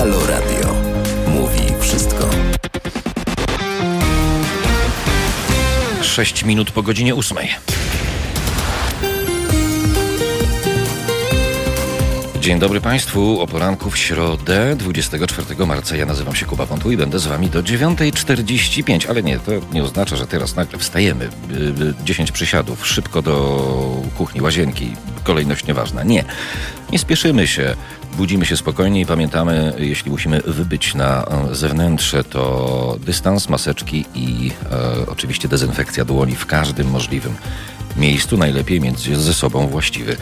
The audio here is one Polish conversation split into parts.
Halo Radio. Mówi wszystko. 6 minut po godzinie 8. Dzień dobry Państwu. O poranku w środę 24 marca. Ja nazywam się Kuba Wątły i będę z Wami do 9.45. Ale nie, to nie oznacza, że teraz nagle wstajemy. 10 przysiadów, szybko do kuchni, łazienki. Kolejność nieważna. Nie. Nie spieszymy się. Budzimy się spokojnie i pamiętamy, jeśli musimy wybyć na zewnętrze, to dystans, maseczki i e, oczywiście dezynfekcja dłoni w każdym możliwym miejscu, najlepiej mieć ze sobą właściwy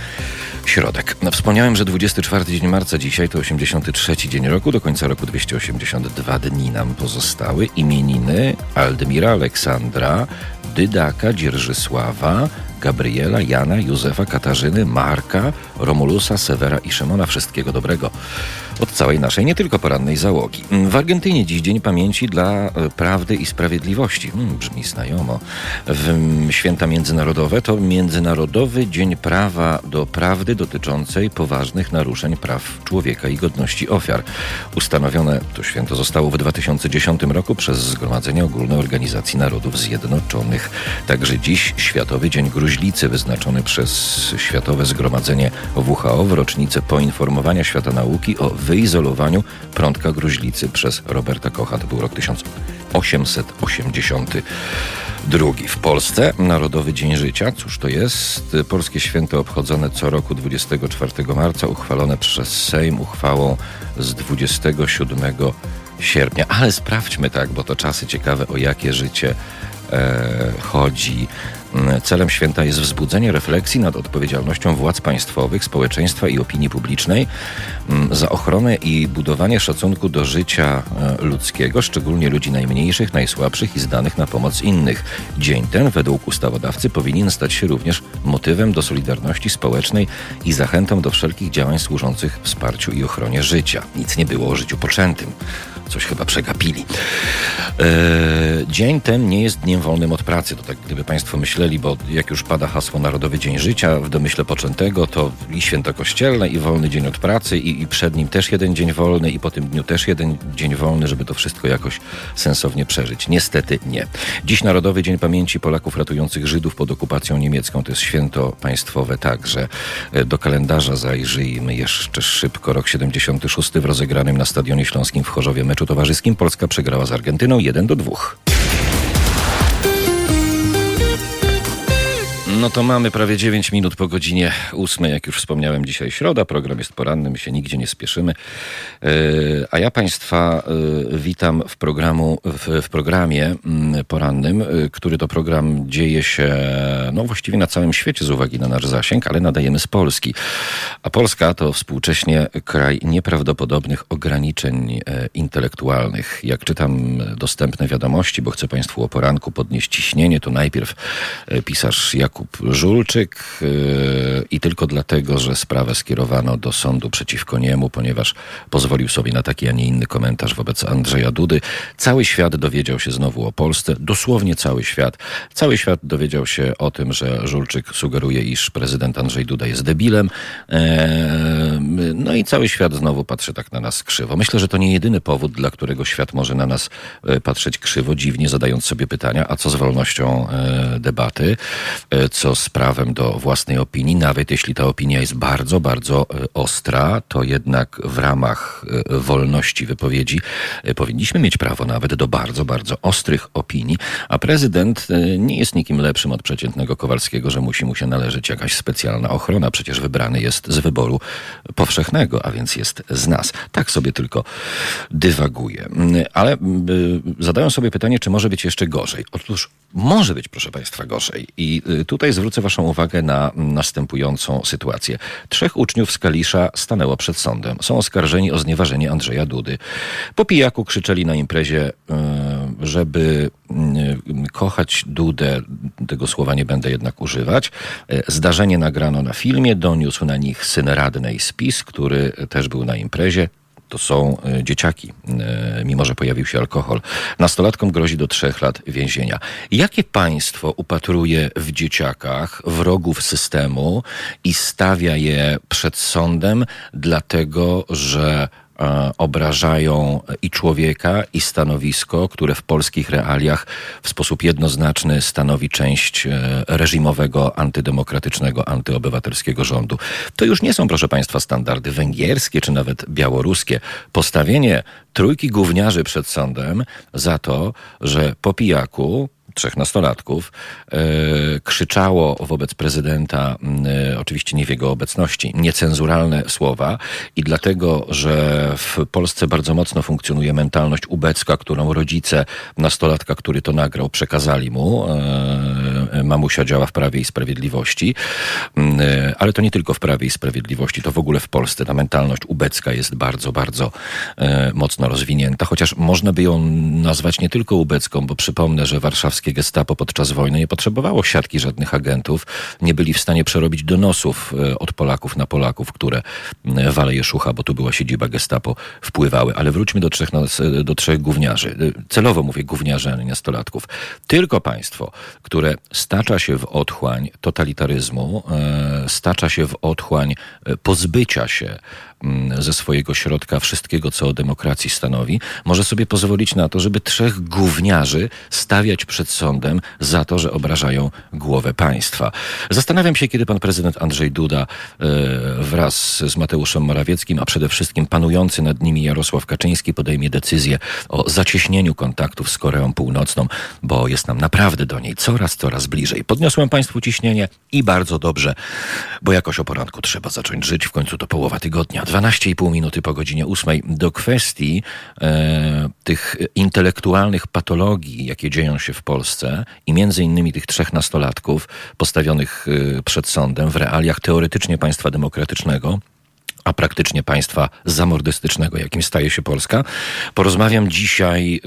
środek. No, wspomniałem, że 24 dzień marca dzisiaj to 83 dzień roku, do końca roku 282 dni nam pozostały. Imieniny Aldmira, Aleksandra, Dydaka, Dzierżysława, Gabriela, Jana, Józefa, Katarzyny, Marka, Romulusa, Sewera i Szymona. Wszystkiego dobrego od całej naszej, nie tylko porannej załogi. W Argentynie dziś Dzień Pamięci dla e, Prawdy i Sprawiedliwości. Hmm, brzmi znajomo. W święta międzynarodowe to Międzynarodowy Dzień Prawa do Prawdy dotyczącej poważnych naruszeń praw człowieka i godności ofiar. Ustanowione to święto zostało w 2010 roku przez Zgromadzenie Ogólne Organizacji Narodów Zjednoczonych. Także dziś Światowy Dzień Gruźlicy wyznaczony przez Światowe Zgromadzenie WHO w rocznicę poinformowania świata nauki o wyizolowaniu prądka gruźlicy przez Roberta Kocha. To był rok 1882. W Polsce Narodowy Dzień Życia. Cóż to jest? Polskie święto obchodzone co roku 24 marca, uchwalone przez Sejm uchwałą z 27 sierpnia. Ale sprawdźmy tak, bo to czasy ciekawe, o jakie życie e, chodzi. Celem święta jest wzbudzenie refleksji nad odpowiedzialnością władz państwowych, społeczeństwa i opinii publicznej mm, za ochronę i budowanie szacunku do życia e, ludzkiego, szczególnie ludzi najmniejszych, najsłabszych i zdanych na pomoc innych. Dzień ten, według ustawodawcy, powinien stać się również motywem do solidarności społecznej i zachętą do wszelkich działań służących wsparciu i ochronie życia. Nic nie było o życiu poczętym. Coś chyba przegapili. E, dzień ten nie jest dniem wolnym od pracy. To tak, gdyby Państwo myśleli, bo jak już pada hasło Narodowy Dzień Życia w domyśle poczętego, to i święto kościelne, i wolny dzień od pracy, i, i przed nim też jeden dzień wolny, i po tym dniu też jeden dzień wolny, żeby to wszystko jakoś sensownie przeżyć. Niestety nie. Dziś Narodowy Dzień Pamięci Polaków ratujących Żydów pod okupacją niemiecką. To jest święto państwowe także. E, do kalendarza zajrzyjmy jeszcze szybko. Rok 76 w rozegranym na Stadionie Śląskim w Chorzowie meczu towarzyskim Polska przegrała z Argentyną 1 do 2. No to mamy prawie 9 minut po godzinie 8, jak już wspomniałem, dzisiaj środa. Program jest poranny, my się nigdzie nie spieszymy. E, a ja Państwa e, witam w, programu, w, programie mm, porannym, e, który to program dzieje się no właściwie na całym świecie z uwagi na nasz zasięg, ale nadajemy z Polski. A Polska to współcześnie kraj nieprawdopodobnych ograniczeń intelektualnych. Jak czytam dostępne wiadomości, bo chcę Państwu o poranku podnieść ciśnienie, to najpierw pisarz Jakub Jakub Żulczyk yy, i tylko dlatego, że sprawę skierowano do sądu przeciwko niemu, ponieważ pozwolił sobie na taki, a nie inny komentarz wobec Andrzeja Dudy. Cały świat dowiedział się znowu o Polsce, dosłownie cały świat. Cały świat dowiedział się o tym, że Żulczyk sugeruje, iż prezydent Andrzej Duda jest debilem. Eee, no i cały świat znowu patrzy tak na nas krzywo. Myślę, że to nie jedyny powód, dla którego świat może na nas e, patrzeć krzywo, dziwnie, zadając sobie pytania, a co z wolnością e, debaty, e, co z prawem do własnej opinii, nawet jeśli ta opinia jest bardzo, bardzo e, ostra, to jednak w ramach e, wolności wypowiedzi e, powinniśmy mieć prawo nawet do bardzo, bardzo ostrych opinii, a prezydent nie jest nikim lepszym od przeciętnego Kowalskiego, że musi mu się należeć jakaś specjalna ochrona. Przecież wybrany jest z wyboru powszechnego, a więc jest z nas. Tak sobie tylko dywaguję. Ale zadają sobie pytanie, czy może być jeszcze gorzej. Otóż może być, proszę Państwa, gorzej. I tutaj Tutaj zwrócę Waszą uwagę na następującą sytuację. Trzech uczniów z Kalisza stanęło przed sądem. Są oskarżeni o znieważenie Andrzeja Dudy. Po pijaku krzyczeli na imprezie, e, żeby e, kochać Dudę, tego słowa nie będę jednak używać. E, zdarzenie nagrano na filmie, doniósł na nich syn radnej spis, który też był na imprezie to są e, dzieciaki, e, mimo że pojawił się alkohol. Nastolatkom grozi do trzech lat więzienia. Jakie państwo upatruje w dzieciakach wrogów systemu i stawia je przed sądem, dlatego że obrażają i człowieka, i stanowisko, które w polskich realiach w sposób jednoznaczny stanowi część reżimowego, antydemokratycznego, antyobywatelskiego rządu. To już nie są, proszę Państwa, standardy węgierskie czy nawet białoruskie. Postawienie trójki gówniarzy przed sądem za to, że po pijaku trzech nastolatków, e, krzyczało wobec prezydenta, e, oczywiście nie w jego obecności, niecenzuralne słowa i dlatego, że w Polsce bardzo mocno funkcjonuje mentalność ubecka, którą rodzice nastolatka, który to nagrał, przekazali mu. E, mamusia działa w Prawie i Sprawiedliwości, ale to nie tylko w Prawie i Sprawiedliwości, to w ogóle w Polsce ta mentalność ubecka jest bardzo, bardzo mocno rozwinięta, chociaż można by ją nazwać nie tylko ubecką, bo przypomnę, że warszawskie niemieckie gestapo podczas wojny nie potrzebowało siatki żadnych agentów. Nie byli w stanie przerobić donosów e, od Polaków na Polaków, które e, w Szucha, bo tu była siedziba gestapo, wpływały. Ale wróćmy do trzech, e, do trzech gówniarzy. Celowo mówię gówniarzy, a nie nastolatków. Tylko państwo, które stacza się w otchłań totalitaryzmu, stacza się w otchłań pozbycia się ze swojego środka wszystkiego, co o demokracji stanowi, może sobie pozwolić na to, żeby trzech gówniarzy stawiać przed sądem za to, że obrażają głowę państwa. Zastanawiam się, kiedy pan prezydent Andrzej Duda e, wraz z Mateuszem Morawieckim, a przede wszystkim panujący nad nimi Jarosław Kaczyński podejmie decyzję o zacieśnieniu kontaktów z Koreą Północną, bo jest nam naprawdę do niej coraz, coraz bliżej. Podniosłem państwu ciśnienie i bardzo dobrze, bo jakoś o poranku trzeba zacząć żyć. W końcu to połowa tygodnia. 12,5 minuty po godzinie 8 do kwestii e, tych intelektualnych patologii, jakie dzieją się w Polsce i między innymi tych trzech nastolatków postawionych e, przed sądem w realiach teoretycznie państwa demokratycznego, a praktycznie państwa zamordystycznego, jakim staje się Polska. Porozmawiam dzisiaj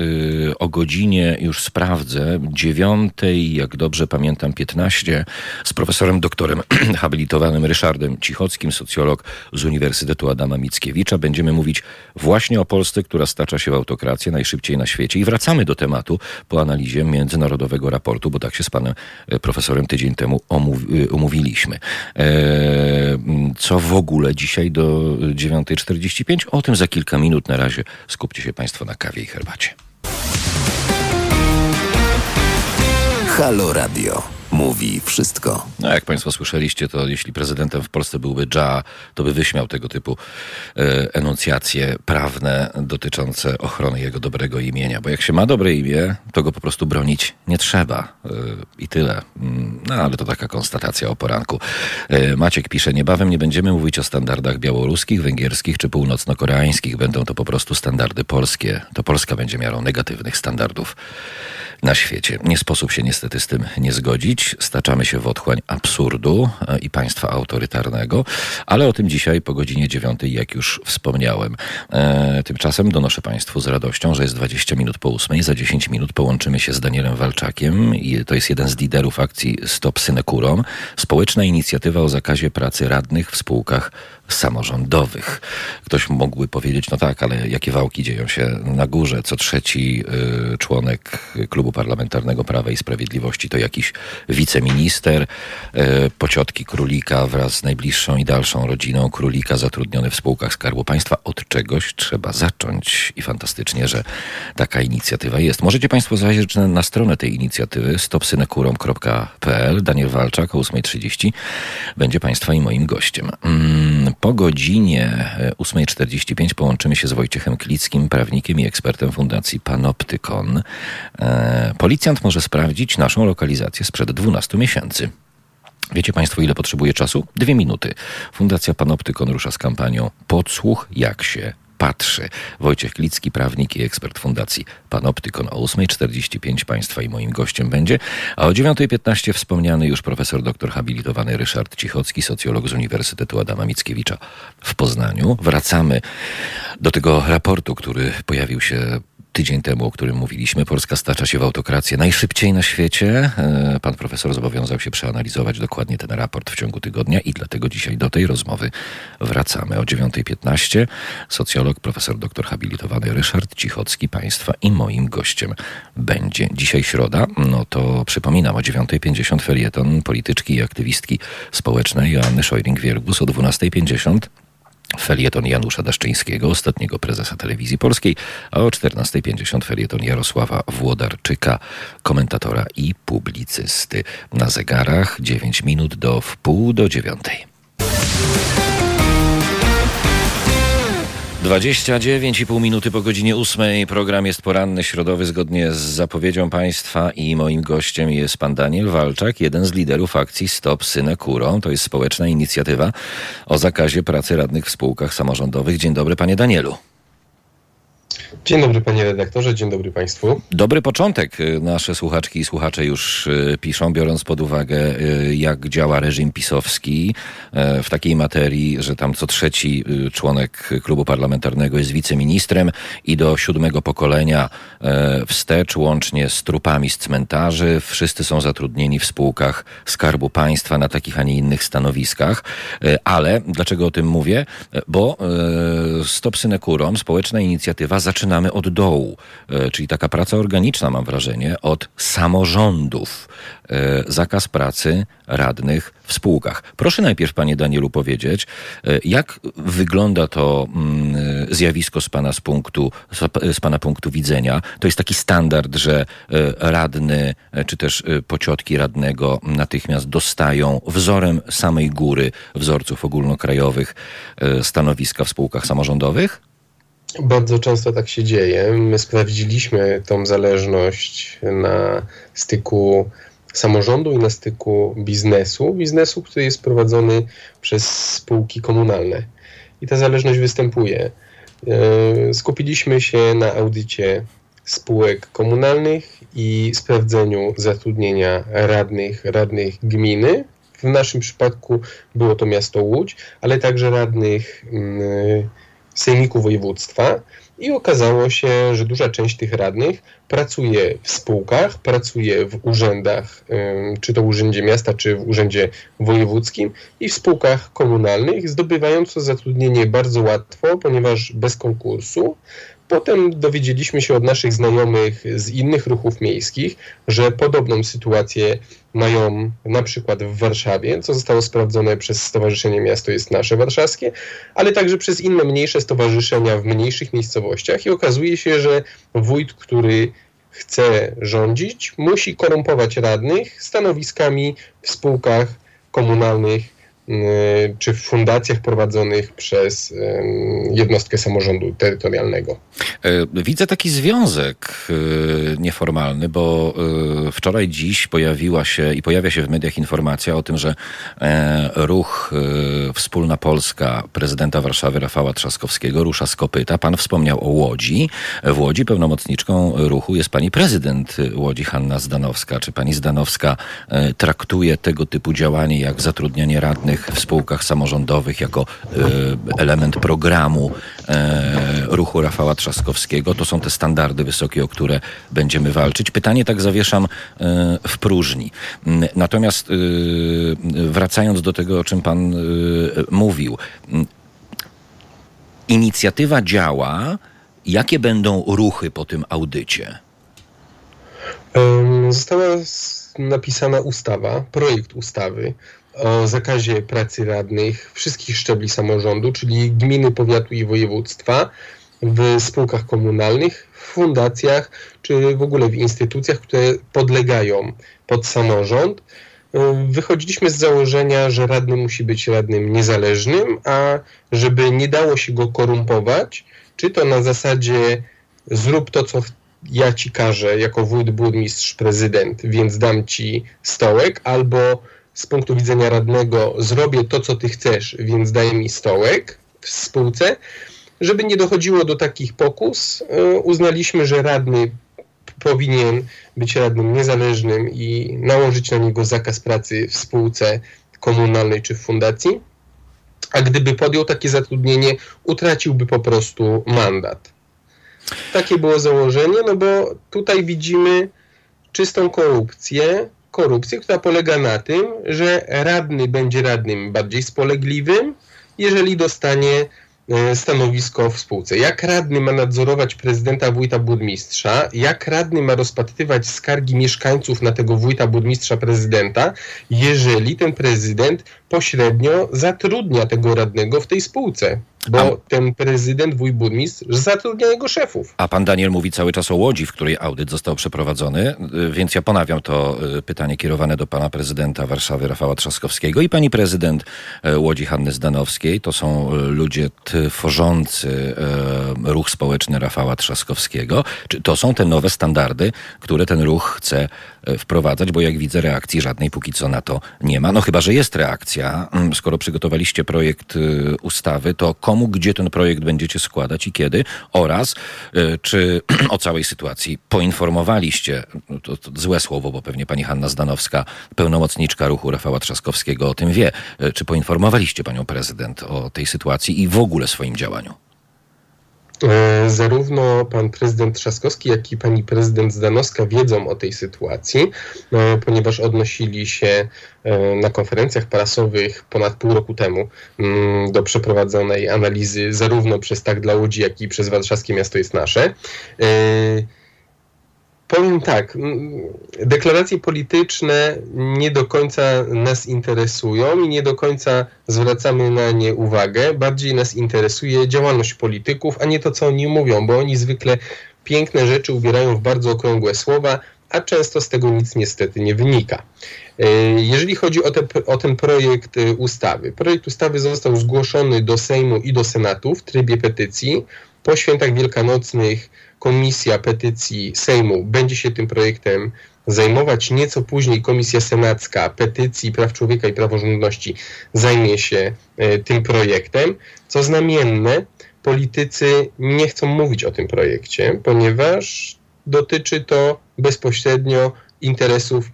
y, o godzinie, już sprawdzę, dziewiątej, jak dobrze pamiętam, 15, z profesorem doktorem habilitowanym Ryszardem Cichockim, socjolog z Uniwersytetu Adama Mickiewicza. Będziemy mówić właśnie o Polsce, która stacza się w autokrację najszybciej na świecie. I wracamy do tematu po analizie międzynarodowego raportu, bo tak się z panem e, profesorem tydzień temu omówi, umówiliśmy. E, co w ogóle dzisiaj do 9.45. O tym za kilka minut. Na razie skupcie się Państwo na kawie i herbacie. Halo Radio mówi wszystko. No, jak Państwo słyszeliście, to jeśli prezydentem w Polsce byłby Dża, to by wyśmiał tego typu e, enuncjacje prawne dotyczące ochrony jego dobrego imienia. Bo jak się ma dobre imię, to go po prostu bronić nie trzeba. E, I tyle. Mm, no, ale to taka konstatacja o poranku. E, Maciek pisze, niebawem nie będziemy mówić o standardach białoruskich, węgierskich czy północno-koreańskich. Będą to po prostu standardy polskie. To Polska będzie miarą negatywnych standardów na świecie. Nie sposób się niestety z tym nie zgodzić. Staczamy się w otchłań absurdu e, i państwa autorytarnego, ale o tym dzisiaj po godzinie dziewiątej, jak już wspomniałem. E, tymczasem donoszę Państwu z radością, że jest 20 minut po ósmej. Za 10 minut połączymy się z Danielem Walczakiem. I to jest jeden z liderów akcji Stop Synekurom. Społeczna inicjatywa o zakazie pracy radnych w spółkach samorządowych. Ktoś mógłby powiedzieć, no tak, ale jakie wałki dzieją się na górze? Co trzeci y, członek klubu parlamentarnego Prawa i Sprawiedliwości to jakiś wiceminister, y, pociotki królika wraz z najbliższą i dalszą rodziną królika zatrudniony w spółkach Skarbu Państwa. Od czegoś trzeba zacząć i fantastycznie, że taka inicjatywa jest. Możecie Państwo zajrzeć na, na stronę tej inicjatywy stopsynekurą.pl. Daniel Walczak o 8.30 będzie Państwa i moim gościem. Mm, po godzinie 8.45 e, połączymy się z Wojciechem Klickim, prawnikiem i ekspertem Fundacji Panoptykon. E, policjant może sprawdzić naszą lokalizację sprzed 12 miesięcy. Wiecie Państwo, ile potrzebuje czasu? Dwie minuty. Fundacja Panoptykon rusza z kampanią Podsłuch jak się patrzy. Wojciech Klicki, prawnik i ekspert Fundacji Panoptykon o 8.45 Państwa i moim gościem będzie, a o 9.15 wspomniany już profesor doktor habilitowany Ryszard Cichocki, socjolog z Uniwersytetu Adama Mickiewicza w Poznaniu. Wracamy do tego raportu, który pojawił się tydzień temu, o którym mówiliśmy. Polska stacza się w autokrację najszybciej na świecie. E, pan profesor zobowiązał się przeanalizować dokładnie ten raport w ciągu tygodnia i dlatego dzisiaj do tej rozmowy wracamy. O 9.15 socjolog, profesor doktor habilitowany Ryszard Cichocki Państwa i moim gościem będzie. Dzisiaj środa, no to przypominam o 9.50 felieton polityczki i aktywistki społecznej Joanny Szojring-Wierbus o 12.50 felieton Janusza Daszczyńskiego, ostatniego prezesa telewizji polskiej, a o 14.50 felieton Jarosława Włodarczyka, komentatora i publicysty. Na zegarach 9 minut do wpół do dziewiątej. 29,5 minuty po godzinie 8. Program jest poranny, środowy, zgodnie z zapowiedzią państwa i moim gościem jest pan Daniel Walczak, jeden z liderów akcji Stop Synekuro. To jest społeczna inicjatywa o zakazie pracy radnych w spółkach samorządowych. Dzień dobry panie Danielu. Dzień dobry panie redaktorze, dzień dobry państwu. Dobry początek. Nasze słuchaczki i słuchacze już y, piszą, biorąc pod uwagę y, jak działa reżim pisowski y, w takiej materii, że tam co trzeci członek klubu parlamentarnego jest wiceministrem i do siódmego pokolenia wstecz, łącznie z trupami z cmentarzy. Wszyscy są zatrudnieni w spółkach Skarbu Państwa na takich, a nie innych stanowiskach. Ale dlaczego o tym mówię? Bo Stop Synekurom, społeczna inicjatywa zaczynamy od dołu, e, czyli taka praca organiczna, mam wrażenie, od samorządów. E, zakaz pracy radnych w spółkach. Proszę najpierw, panie Danielu, powiedzieć, e, jak wygląda to mm, zjawisko z pana, z, punktu, z pana punktu widzenia? To jest taki standard, że radny, czy też pociotki radnego natychmiast dostają wzorem samej góry wzorców ogólnokrajowych stanowiska w spółkach samorządowych? Bardzo często tak się dzieje. My sprawdziliśmy tą zależność na styku samorządu i na styku biznesu. Biznesu, który jest prowadzony przez spółki komunalne. I ta zależność występuje. E, skupiliśmy się na audycie spółek komunalnych i sprawdzeniu zatrudnienia radnych, radnych gminy. W naszym przypadku było to miasto Łódź, ale także radnych. Yy, sejmiku województwa i okazało się, że duża część tych radnych pracuje w spółkach, pracuje w urzędach, czy to urzędzie miasta, czy w urzędzie wojewódzkim i w spółkach komunalnych, zdobywając to zatrudnienie bardzo łatwo, ponieważ bez konkursu, Potem dowiedzieliśmy się od naszych znajomych z innych ruchów miejskich, że podobną sytuację mają na przykład w Warszawie, co zostało sprawdzone przez Stowarzyszenie Miasto jest Nasze Warszawskie, ale także przez inne mniejsze stowarzyszenia w mniejszych miejscowościach i okazuje się, że wójt, który chce rządzić, musi korumpować radnych stanowiskami w spółkach komunalnych czy w fundacjach prowadzonych przez jednostkę samorządu terytorialnego. E, widzę taki związek e, nieformalny, bo e, wczoraj, dziś pojawiła się i pojawia się w mediach informacja o tym, że ruch Wspólna Polska prezydenta Warszawy Rafała Trzaskowskiego rusza z kopyta. Pan wspomniał o Łodzi. W Łodzi pełnomocniczką ruchu jest pani prezydent Łodzi, Hanna Zdanowska. Czy pani Zdanowska traktuje tego typu działanie jak zatrudnianie radnych w spółkach samorządowych jako e, element programu e, ruchu Rafała Trzaskowskiego. To są te standardy wysokie, o które będziemy walczyć. Pytanie tak zawieszam e, w próżni. Natomiast wracając do tego, o czym pan mówił. Inicjatywa działa. Jakie będą ruchy po tym audycie? Została napisana ustawa, projekt ustawy o zakazie pracy radnych wszystkich szczebli samorządu, czyli gminy, powiatu i województwa, w spółkach komunalnych, w fundacjach, czy w ogóle w instytucjach, które podlegają pod samorząd. Wychodziliśmy z założenia, że radny musi być radnym niezależnym, a żeby nie dało się go korumpować, czy to na zasadzie zrób to, co ja ci każę jako wójt, burmistrz, prezydent, więc dam ci stołek, albo z punktu widzenia radnego zrobię to, co ty chcesz, więc daj mi stołek w spółce. Żeby nie dochodziło do takich pokus, e, uznaliśmy, że radny powinien być radnym niezależnym i nałożyć na niego zakaz pracy w spółce komunalnej czy w fundacji. A gdyby podjął takie zatrudnienie, utraciłby po prostu mandat. Takie było założenie, no bo tutaj widzimy czystą korupcję, korupcję, która polega na tym, że radny będzie radnym bardziej spolegliwym, jeżeli dostanie e, stanowisko w spółce. Jak radny ma nadzorować prezydenta, wójta, burmistrza, jak radny ma rozpatrywać skargi mieszkańców na tego wójta, burmistrza, prezydenta, jeżeli ten prezydent pośrednio zatrudnia tego radnego w tej spółce. Bo A... ten prezydent, wuj burmistrz zatrudnia jego szefów. A pan Daniel mówi cały czas o Łodzi, w której audyt został przeprowadzony, y, więc ja ponawiam to y, pytanie kierowane do pana prezydenta Warszawy Rafała Trzaskowskiego i pani prezydent y, Łodzi Hanny Zdanowskiej. To są ludzie tworzący ruch społeczny Rafała Trzaskowskiego. Czy to są te nowe standardy, które ten ruch chce wprowadzać? Bo jak widzę, reakcji żadnej póki co na to nie ma. No chyba, że jest reakcja. Mm, skoro przygotowaliście projekt ustawy, to komu, gdzie ten projekt będziecie składać i kiedy oraz y, czy o całej sytuacji poinformowaliście, no to, to, złe słowo, bo pewnie pani Hanna Zdanowska, pełnomocniczka ruchu Rafała Trzaskowskiego o tym wie, y, czy poinformowaliście panią prezydent o tej sytuacji i w ogóle swoim działaniu? E, zarówno pan prezydent Trzaskowski, jak i pani prezydent Zdanowska wiedzą o tej sytuacji, e, ponieważ odnosili się e, na konferencjach prasowych ponad pół roku temu mm, do przeprowadzonej analizy zarówno przez Tak dla Łodzi, jak i przez Warszawskie Miasto jest Nasze. Powiem tak, deklaracje polityczne nie do końca nas interesują i nie do końca zwracamy na nie uwagę. Bardziej nas interesuje działalność polityków, a nie to, co oni mówią, bo oni zwykle piękne rzeczy ubierają w bardzo okrągłe słowa, a często z tego nic niestety nie wynika. E, jeżeli chodzi o, te, o, ten projekt e, ustawy, projekt ustawy został zgłoszony do Sejmu i do Senatu w trybie petycji. Po świętach wielkanocnych Komisja Petycji Sejmu będzie się tym projektem zajmować. Nieco później Komisja Senacka Petycji Praw Człowieka i Praworządności zajmie się e, tym projektem. Co znamienne, politycy nie chcą mówić o tym projekcie, ponieważ dotyczy to bezpośrednio interesów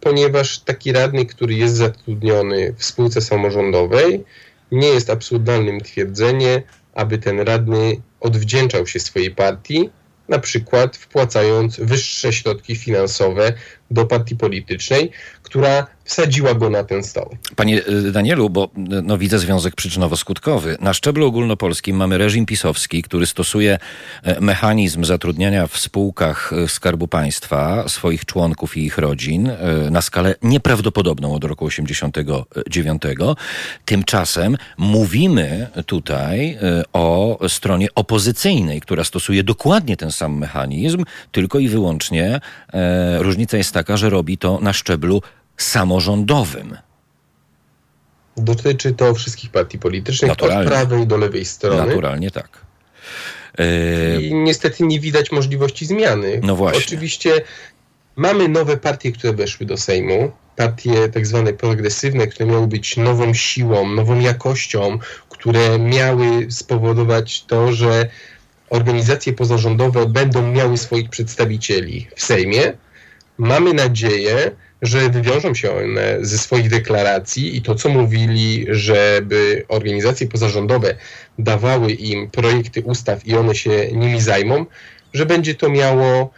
ponieważ taki radny, który jest zatrudniony w spółce samorządowej, nie jest absurdalnym twierdzeniem, aby ten radny odwdzięczał się swojej partii, na przykład wpłacając wyższe środki finansowe do partii politycznej, która wsadziła go na ten stoł. Panie y, Danielu, bo y, no, widzę związek przyczynowo-skutkowy. Na szczeblu ogólnopolskim mamy reżim pisowski, który stosuje e, mechanizm zatrudniania w spółkach e, Skarbu Państwa swoich członków i ich rodzin e, na skalę nieprawdopodobną od roku 89. Tymczasem mówimy tutaj o stronie opozycyjnej, która stosuje dokładnie ten sam mechanizm, tylko i wyłącznie różnica jest taka, że robi to na szczeblu samorządowym. Dotyczy to wszystkich partii politycznych, Naturalnie. od prawej do lewej strony. Naturalnie tak. I niestety nie widać możliwości zmiany. No właśnie. Oczywiście mamy nowe partie, które weszły do Sejmu. Partie tak zwane progresywne, które miały być nową siłą, nową jakością, które miały spowodować to, że organizacje pozarządowe będą miały swoich przedstawicieli w Sejmie. Mamy nadzieję, że wywiążą się one ze swoich deklaracji i to, co mówili, żeby organizacje pozarządowe dawały im projekty ustaw i one się nimi zajmą, że będzie to miało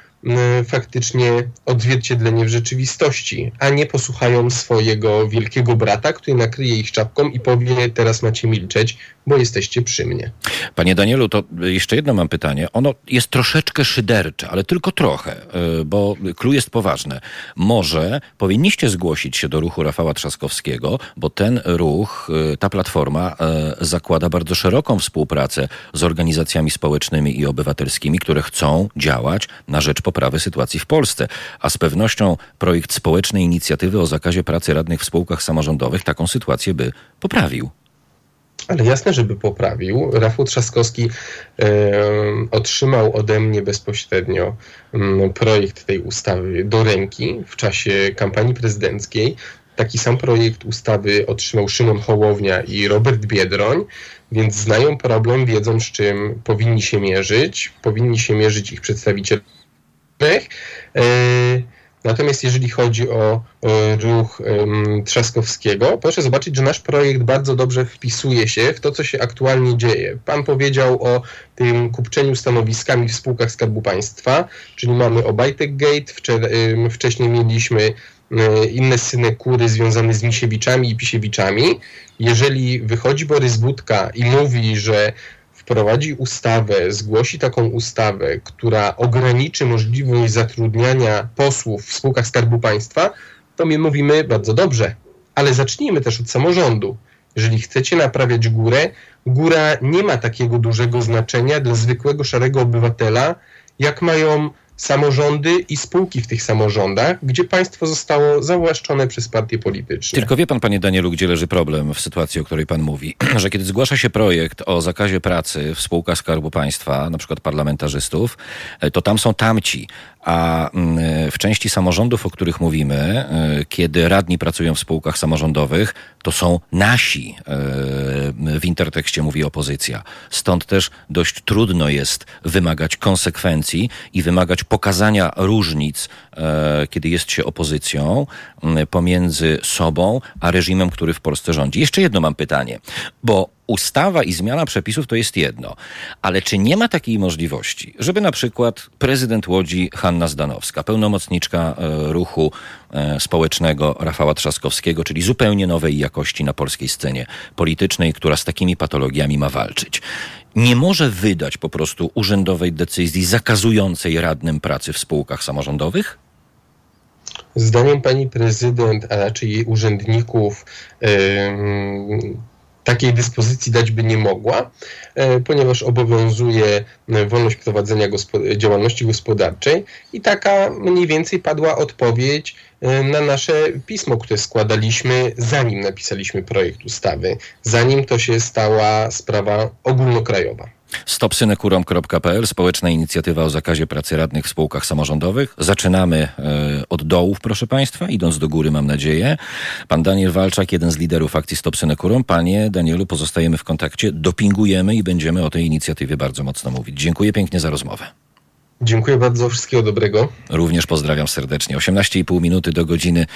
faktycznie odzwierciedlenie w rzeczywistości, a nie posłuchają swojego wielkiego brata, który nakryje ich czapką i powie: Teraz macie milczeć, bo jesteście przy mnie. Panie Danielu, to jeszcze jedno mam pytanie. Ono jest troszeczkę szydercze, ale tylko trochę, e, bo clue jest poważne. Może powinniście zgłosić się do ruchu Rafała Trzaskowskiego, bo ten ruch, e, ta platforma e, zakłada bardzo szeroką współpracę z organizacjami społecznymi i obywatelskimi, które chcą działać na rzecz poprawy sytuacji w Polsce. A z pewnością projekt społecznej inicjatywy o zakazie pracy radnych w spółkach samorządowych taką sytuację by poprawił. Ale jasne, żeby poprawił. Rafał Trzaskowski e, otrzymał ode mnie bezpośrednio m, projekt tej ustawy do ręki w czasie kampanii prezydenckiej. Taki sam projekt ustawy otrzymał Szymon Hołownia i Robert Biedroń, więc znają problem, wiedzą z czym powinni się mierzyć. Powinni się mierzyć ich przedstawiciele. E, Natomiast jeżeli chodzi o, ruch um, Trzaskowskiego, proszę zobaczyć, że nasz projekt bardzo dobrze wpisuje się w to, co się aktualnie dzieje. Pan powiedział o tym kupczeniu stanowiskami w spółkach Skarbu Państwa, czyli mamy Obajtek Gate, wcześniej mieliśmy inne synekury związane z Misiewiczami i Pisiewiczami. Jeżeli wychodzi Borys Budka i mówi, że wprowadzi ustawę, zgłosi taką ustawę, która ograniczy możliwość zatrudniania posłów w spółkach Skarbu Państwa, to my mówimy bardzo dobrze, ale zacznijmy też od samorządu. Jeżeli chcecie naprawiać górę, góra nie ma takiego dużego znaczenia dla zwykłego szarego obywatela, jak mają samorządy i spółki w tych samorządach, gdzie państwo zostało zawłaszczone przez partie polityczne. Tylko wie pan, panie Danielu, gdzie leży problem w sytuacji, o której pan mówi, że kiedy zgłasza się projekt o zakazie pracy w spółkach Skarbu Państwa, na przykład parlamentarzystów, e, to tam są tamci, a mm, w części samorządów, o których mówimy, e, kiedy radni pracują w spółkach samorządowych, to są nasi. W intertekście mówi opozycja. Stąd też dość trudno jest wymagać konsekwencji i wymagać pokazania różnic, e, kiedy jest się opozycją, pomiędzy sobą a reżimem, który w Polsce rządzi. Jeszcze jedno mam pytanie, bo ustawa i zmiana przepisów to jest jedno, ale czy nie ma takiej możliwości, żeby na przykład prezydent Łodzi Hanna Zdanowska, pełnomocniczka e, ruchu e, społecznego Rafała Trzaskowskiego, czyli zupełnie nowej jakości na polskiej scenie politycznej, która z takimi patologiami ma walczyć, nie może wydać po prostu urzędowej decyzji zakazującej radnym pracy w spółkach samorządowych? Zdaniem pani prezydent, a raczej jej urzędników, yy, takiej dyspozycji dać by nie mogła, e, ponieważ obowiązuje e, wolność prowadzenia gospo- działalności gospodarczej i taka mniej więcej padła odpowiedź e, na nasze pismo, które składaliśmy zanim napisaliśmy projekt ustawy, zanim to się stała sprawa ogólnokrajowa. Stopsynekurom.pl, społeczna inicjatywa o zakazie pracy radnych w spółkach samorządowych. Zaczynamy e, od dołów, proszę Państwa, idąc do góry, mam nadzieję. Pan Daniel Walczak, jeden z liderów akcji Stop Synekurom. Panie Danielu, pozostajemy w kontakcie, dopingujemy i będziemy o tej inicjatywie bardzo mocno mówić. Dziękuję pięknie za rozmowę. Dziękuję bardzo, wszystkiego dobrego. Również pozdrawiam serdecznie. 18,5 minuty do godziny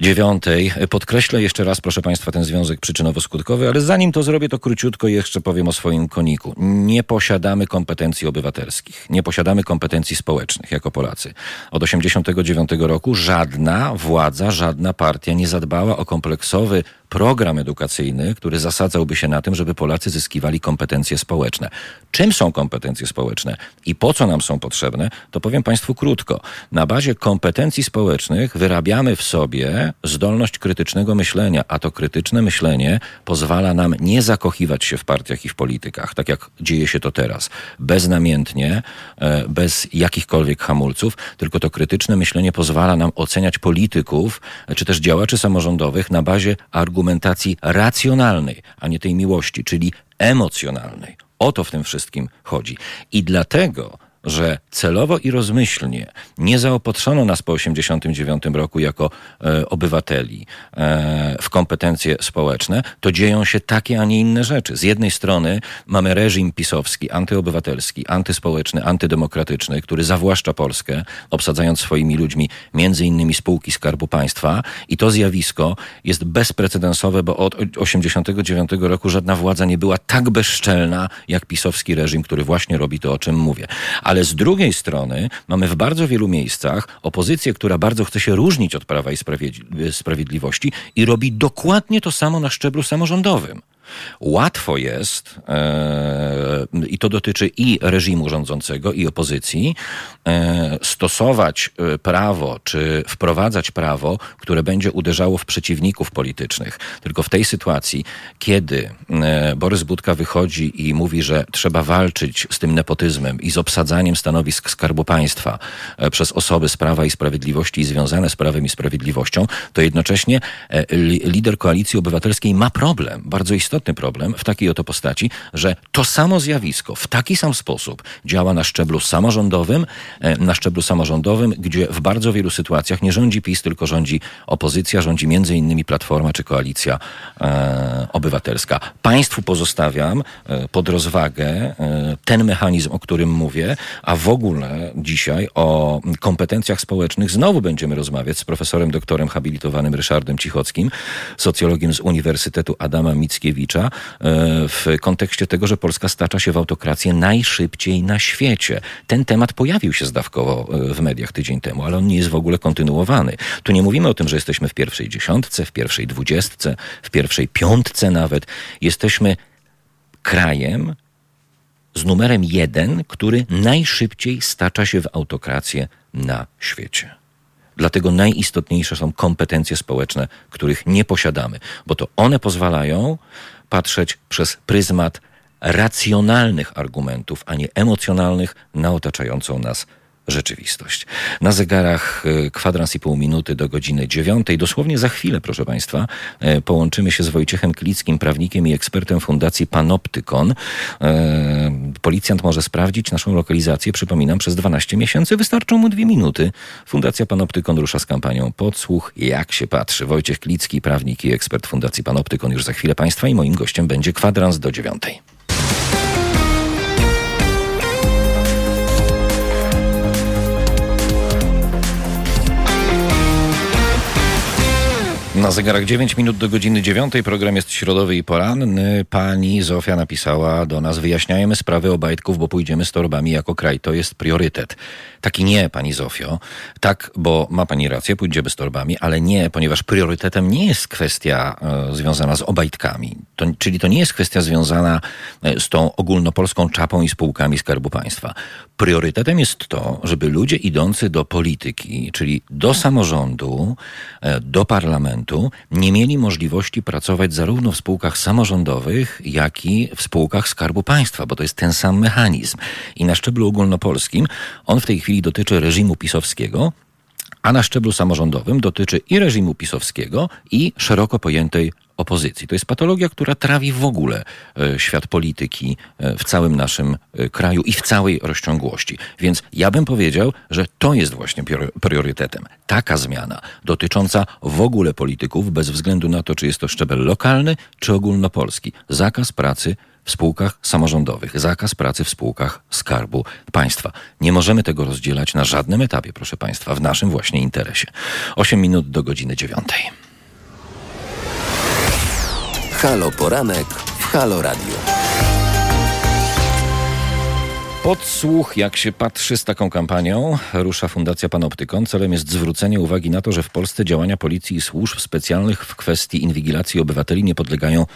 9. Podkreślę jeszcze raz, proszę Państwa, ten związek przyczynowo-skutkowy, ale zanim to zrobię, to króciutko jeszcze powiem o swoim koniku. Nie posiadamy kompetencji obywatelskich, nie posiadamy kompetencji społecznych jako Polacy. Od 89 roku żadna władza, żadna partia nie zadbała o kompleksowy program edukacyjny, który zasadzałby się na tym, żeby Polacy zyskiwali kompetencje społeczne. Czym są kompetencje społeczne i po co nam są potrzebne, to powiem Państwu krótko. Na bazie kompetencji społecznych wyrabiamy w sobie zdolność krytycznego myślenia, a to krytyczne myślenie pozwala nam nie zakochiwać się w partiach i w politykach, tak jak dzieje się to teraz, beznamiętnie, e, bez jakichkolwiek hamulców, tylko to krytyczne myślenie pozwala nam oceniać polityków, czy też działaczy samorządowych na bazie argumentów, argumentacji racjonalnej, a nie tej miłości, czyli emocjonalnej. O to w tym wszystkim chodzi. I dlatego że celowo i rozmyślnie nie zaopatrzono nas po 1989 roku jako e, obywateli e, w kompetencje społeczne, to dzieją się takie, a nie inne rzeczy. Z jednej strony mamy reżim pisowski, antyobywatelski, antyspołeczny, antydemokratyczny, który zawłaszcza Polskę, obsadzając swoimi ludźmi między innymi spółki Skarbu Państwa i to zjawisko jest bezprecedensowe, bo od 1989 roku żadna władza nie była tak bezczelna jak pisowski reżim, który właśnie robi to, o czym mówię. A ale z drugiej strony mamy w bardzo wielu miejscach opozycję, która bardzo chce się różnić od Prawa i Sprawiedliwości i robi dokładnie to samo na szczeblu samorządowym. Łatwo jest, e, i to dotyczy i reżimu rządzącego, i opozycji, e, stosować e, prawo, czy wprowadzać prawo, które będzie uderzało w przeciwników politycznych. Tylko w tej sytuacji, kiedy Borys Budka wychodzi i mówi, że trzeba walczyć z tym nepotyzmem i z obsadzaniem stanowisk Skarbu Państwa przez osoby z Prawa i Sprawiedliwości i związane z Prawem i Sprawiedliwością, to jednocześnie lider Koalicji Obywatelskiej ma problem, bardzo istotny, istotny problem w takiej oto postaci, że to samo zjawisko w taki sam sposób działa na szczeblu samorządowym, e, na szczeblu samorządowym, gdzie w bardzo wielu sytuacjach nie rządzi PiS, tylko rządzi opozycja, rządzi między innymi Platforma czy Koalicja e, Obywatelska. Państwu pozostawiam e, pod rozwagę e, ten mechanizm, o którym mówię, a w ogóle dzisiaj o kompetencjach społecznych znowu będziemy rozmawiać z profesorem doktorem habilitowanym Ryszardem Cichockim, socjologiem z Uniwersytetu Adama Mickiewicza, E, w kontekście tego, że Polska stacza się w autokrację najszybciej na świecie. Ten temat pojawił się zdawkowo e, w mediach tydzień temu, ale on nie jest w ogóle kontynuowany. Tu nie mówimy o tym, że jesteśmy w pierwszej dziesiątce, w pierwszej dwudziestce, w pierwszej piątce nawet. Jesteśmy krajem z numerem jeden, który najszybciej stacza się w autokrację na świecie. Dlatego najistotniejsze są kompetencje społeczne, których nie posiadamy, bo to one pozwalają patrzeć przez pryzmat racjonalnych argumentów, a nie emocjonalnych na otaczającą nas rzeczywistość. Na zegarach e, kwadrans i pół minuty do godziny dziewiątej. Dosłownie za chwilę, proszę Państwa, e, połączymy się z Wojciechem Klickim, prawnikiem i ekspertem Fundacji Panoptykon. E, policjant może sprawdzić naszą lokalizację, przypominam, przez 12 miesięcy. Wystarczą mu dwie minuty. Fundacja Panoptykon rusza z kampanią Podsłuch, jak się patrzy. Wojciech Klicki, prawnik i ekspert Fundacji Panoptykon już za chwilę Państwa i moim gościem będzie kwadrans do dziewiątej. Na zegarach 9 minut do godziny 9. Program jest środowy i poranny. Pani Zofia napisała do nas: Wyjaśniajmy sprawy Obajtków, bo pójdziemy z torbami jako kraj. To jest priorytet. Taki nie, pani Zofio. Tak, bo ma pani rację, pójdziemy z torbami, ale nie, ponieważ priorytetem nie jest kwestia e, związana z Obajtkami. To, czyli to nie jest kwestia związana e, z tą ogólnopolską czapą i spółkami Skarbu Państwa. Priorytetem jest to, żeby ludzie idący do polityki, czyli do samorządu, e, do parlamentu, nie mieli możliwości pracować zarówno w spółkach samorządowych, jak i w spółkach Skarbu Państwa, bo to jest ten sam mechanizm. I na szczeblu ogólnopolskim on w tej chwili dotyczy reżimu pisowskiego, a na szczeblu samorządowym dotyczy i reżimu pisowskiego, i szeroko pojętej opozycji. To jest patologia, która trawi w ogóle e, świat polityki e, w całym naszym e, kraju i w całej rozciągłości. Więc ja bym powiedział, że to jest właśnie priorytetem. Taka zmiana dotycząca w ogóle polityków, bez względu na to, czy jest to szczebel lokalny, czy ogólnopolski. Zakaz pracy w spółkach samorządowych, zakaz pracy w spółkach Skarbu Państwa. Nie możemy tego rozdzielać na żadnym etapie, proszę Państwa, w naszym właśnie interesie. 8 minut do godziny 9. Halo Poranek w Halo Radio. Podsłuch, jak się patrzy z taką kampanią, rusza Fundacja Panoptykon. Celem jest zwrócenie uwagi na to, że w Polsce działania policji i służb specjalnych w kwestii inwigilacji obywateli nie podlegają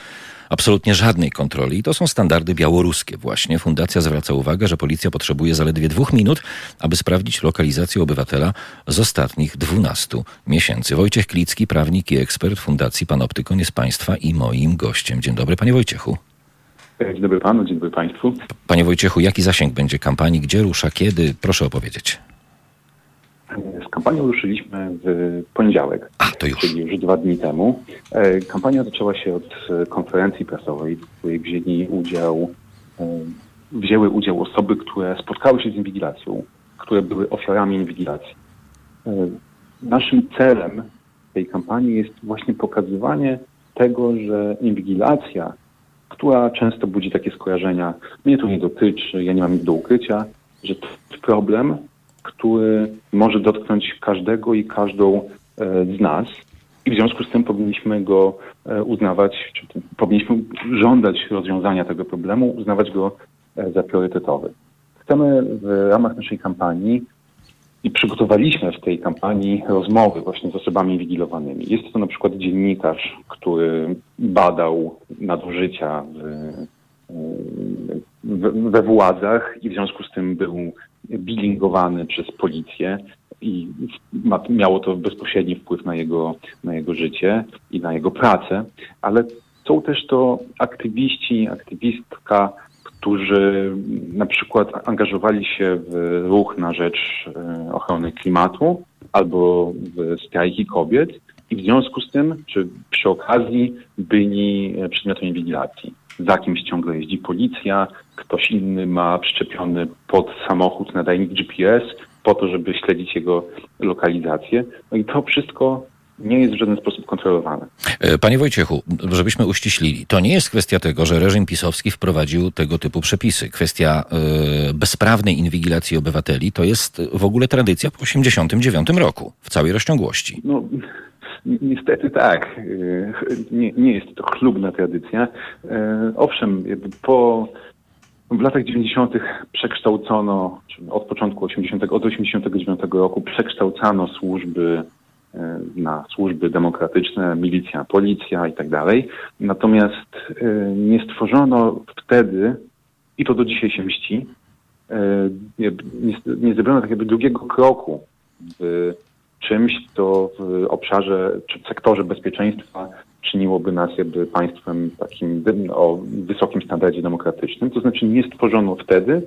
absolutnie żadnej kontroli. I to są standardy białoruskie właśnie. Fundacja zwraca uwagę, że policja potrzebuje zaledwie dwóch minut, aby sprawdzić lokalizację obywatela z ostatnich 12 miesięcy. Wojciech Klicki, prawnik i ekspert Fundacji Panoptykon jest Państwa i moim gościem. Dzień dobry, Panie Wojciechu. Dzień dobry Panu, dzień dobry Państwu. Panie Wojciechu, jaki zasięg będzie kampanii? Gdzie rusza? Kiedy? Proszę opowiedzieć. Z kampanią ruszyliśmy w poniedziałek, A, to już. czyli już dwa dni temu. E, kampania zaczęła się od e, konferencji prasowej, w której wzięli udział, e, wzięły udział osoby, które spotkały się z inwigilacją, które były ofiarami inwigilacji. Naszym celem tej kampanii jest właśnie pokazywanie tego, że inwigilacja, która często budzi takie skojarzenia, mnie to nie dotyczy, ja nie mam nic do ukrycia, że to jest problem, który może dotknąć każdego i każdą e, z nas. I w związku z tym powinniśmy go e, uznawać, czy powinniśmy żądać rozwiązania tego problemu, uznawać go e, za priorytetowy. Chcemy w ramach naszej kampanii i przygotowaliśmy w tej kampanii rozmowy właśnie z osobami inwigilowanymi. Jest to na przykład dziennikarz, który badał nadużycia w, we władzach i w związku z tym był bilingowany przez policję i miało to bezpośredni wpływ na jego, na jego życie i na jego pracę, ale są też to aktywiści, aktywistka, którzy na przykład angażowali się w ruch na rzecz e, ochrony klimatu albo w strajki kobiet i w związku z tym, czy przy okazji byli przedmiotem inwigilacji za kimś ciągle jeździ policja, ktoś inny ma przyczepiony pod samochód nadajnik GPS po to, żeby śledzić jego lokalizację. No i to wszystko nie jest w żaden sposób kontrolowane. E, panie Wojciechu, żebyśmy uściślili, to nie jest kwestia tego, że reżim pisowski wprowadził tego typu przepisy. Kwestia y, bezprawnej inwigilacji obywateli to jest w ogóle tradycja po 1989 roku w całej rozciągłości. No, Niestety tak. Nie, nie jest to chlubna tradycja. E, owszem, po w latach 90. przekształcono, od początku 80, od 89 roku przekształcano służby e, na służby demokratyczne, milicja, policja i tak dalej. Natomiast e, nie stworzono wtedy, i to do dzisiaj się mści, nie, nie zrobiono tak jakby drugiego kroku w czymś, co w obszarze czy w sektorze bezpieczeństwa czyniłoby nas jakby państwem takim o wysokim standardzie demokratycznym. To znaczy nie stworzono wtedy,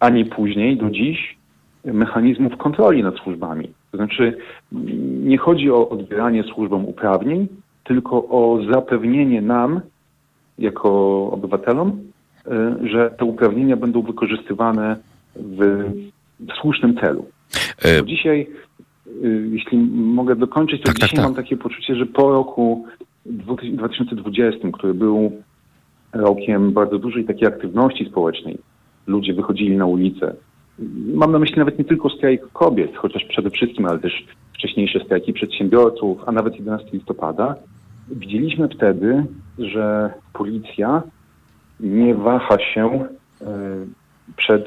ani później do dziś mechanizmów kontroli nad służbami. To znaczy nie chodzi o odbieranie służbom uprawnień, tylko o zapewnienie nam, jako obywatelom, y, że te uprawnienia będą wykorzystywane w słusznym celu. E, dzisiaj, jeśli mogę dokończyć, to tak, tak dzisiaj tak, tak. mam takie poczucie, że po roku 2020, który był rokiem bardzo dużej takiej aktywności społecznej, ludzie wychodzili na ulicę. Mam na myśli nawet nie tylko strajk kobiet, chociaż przede wszystkim, ale też wcześniejsze strajki przedsiębiorców, a nawet 11 listopada. Widzieliśmy wtedy, że policja nie waha się e, przed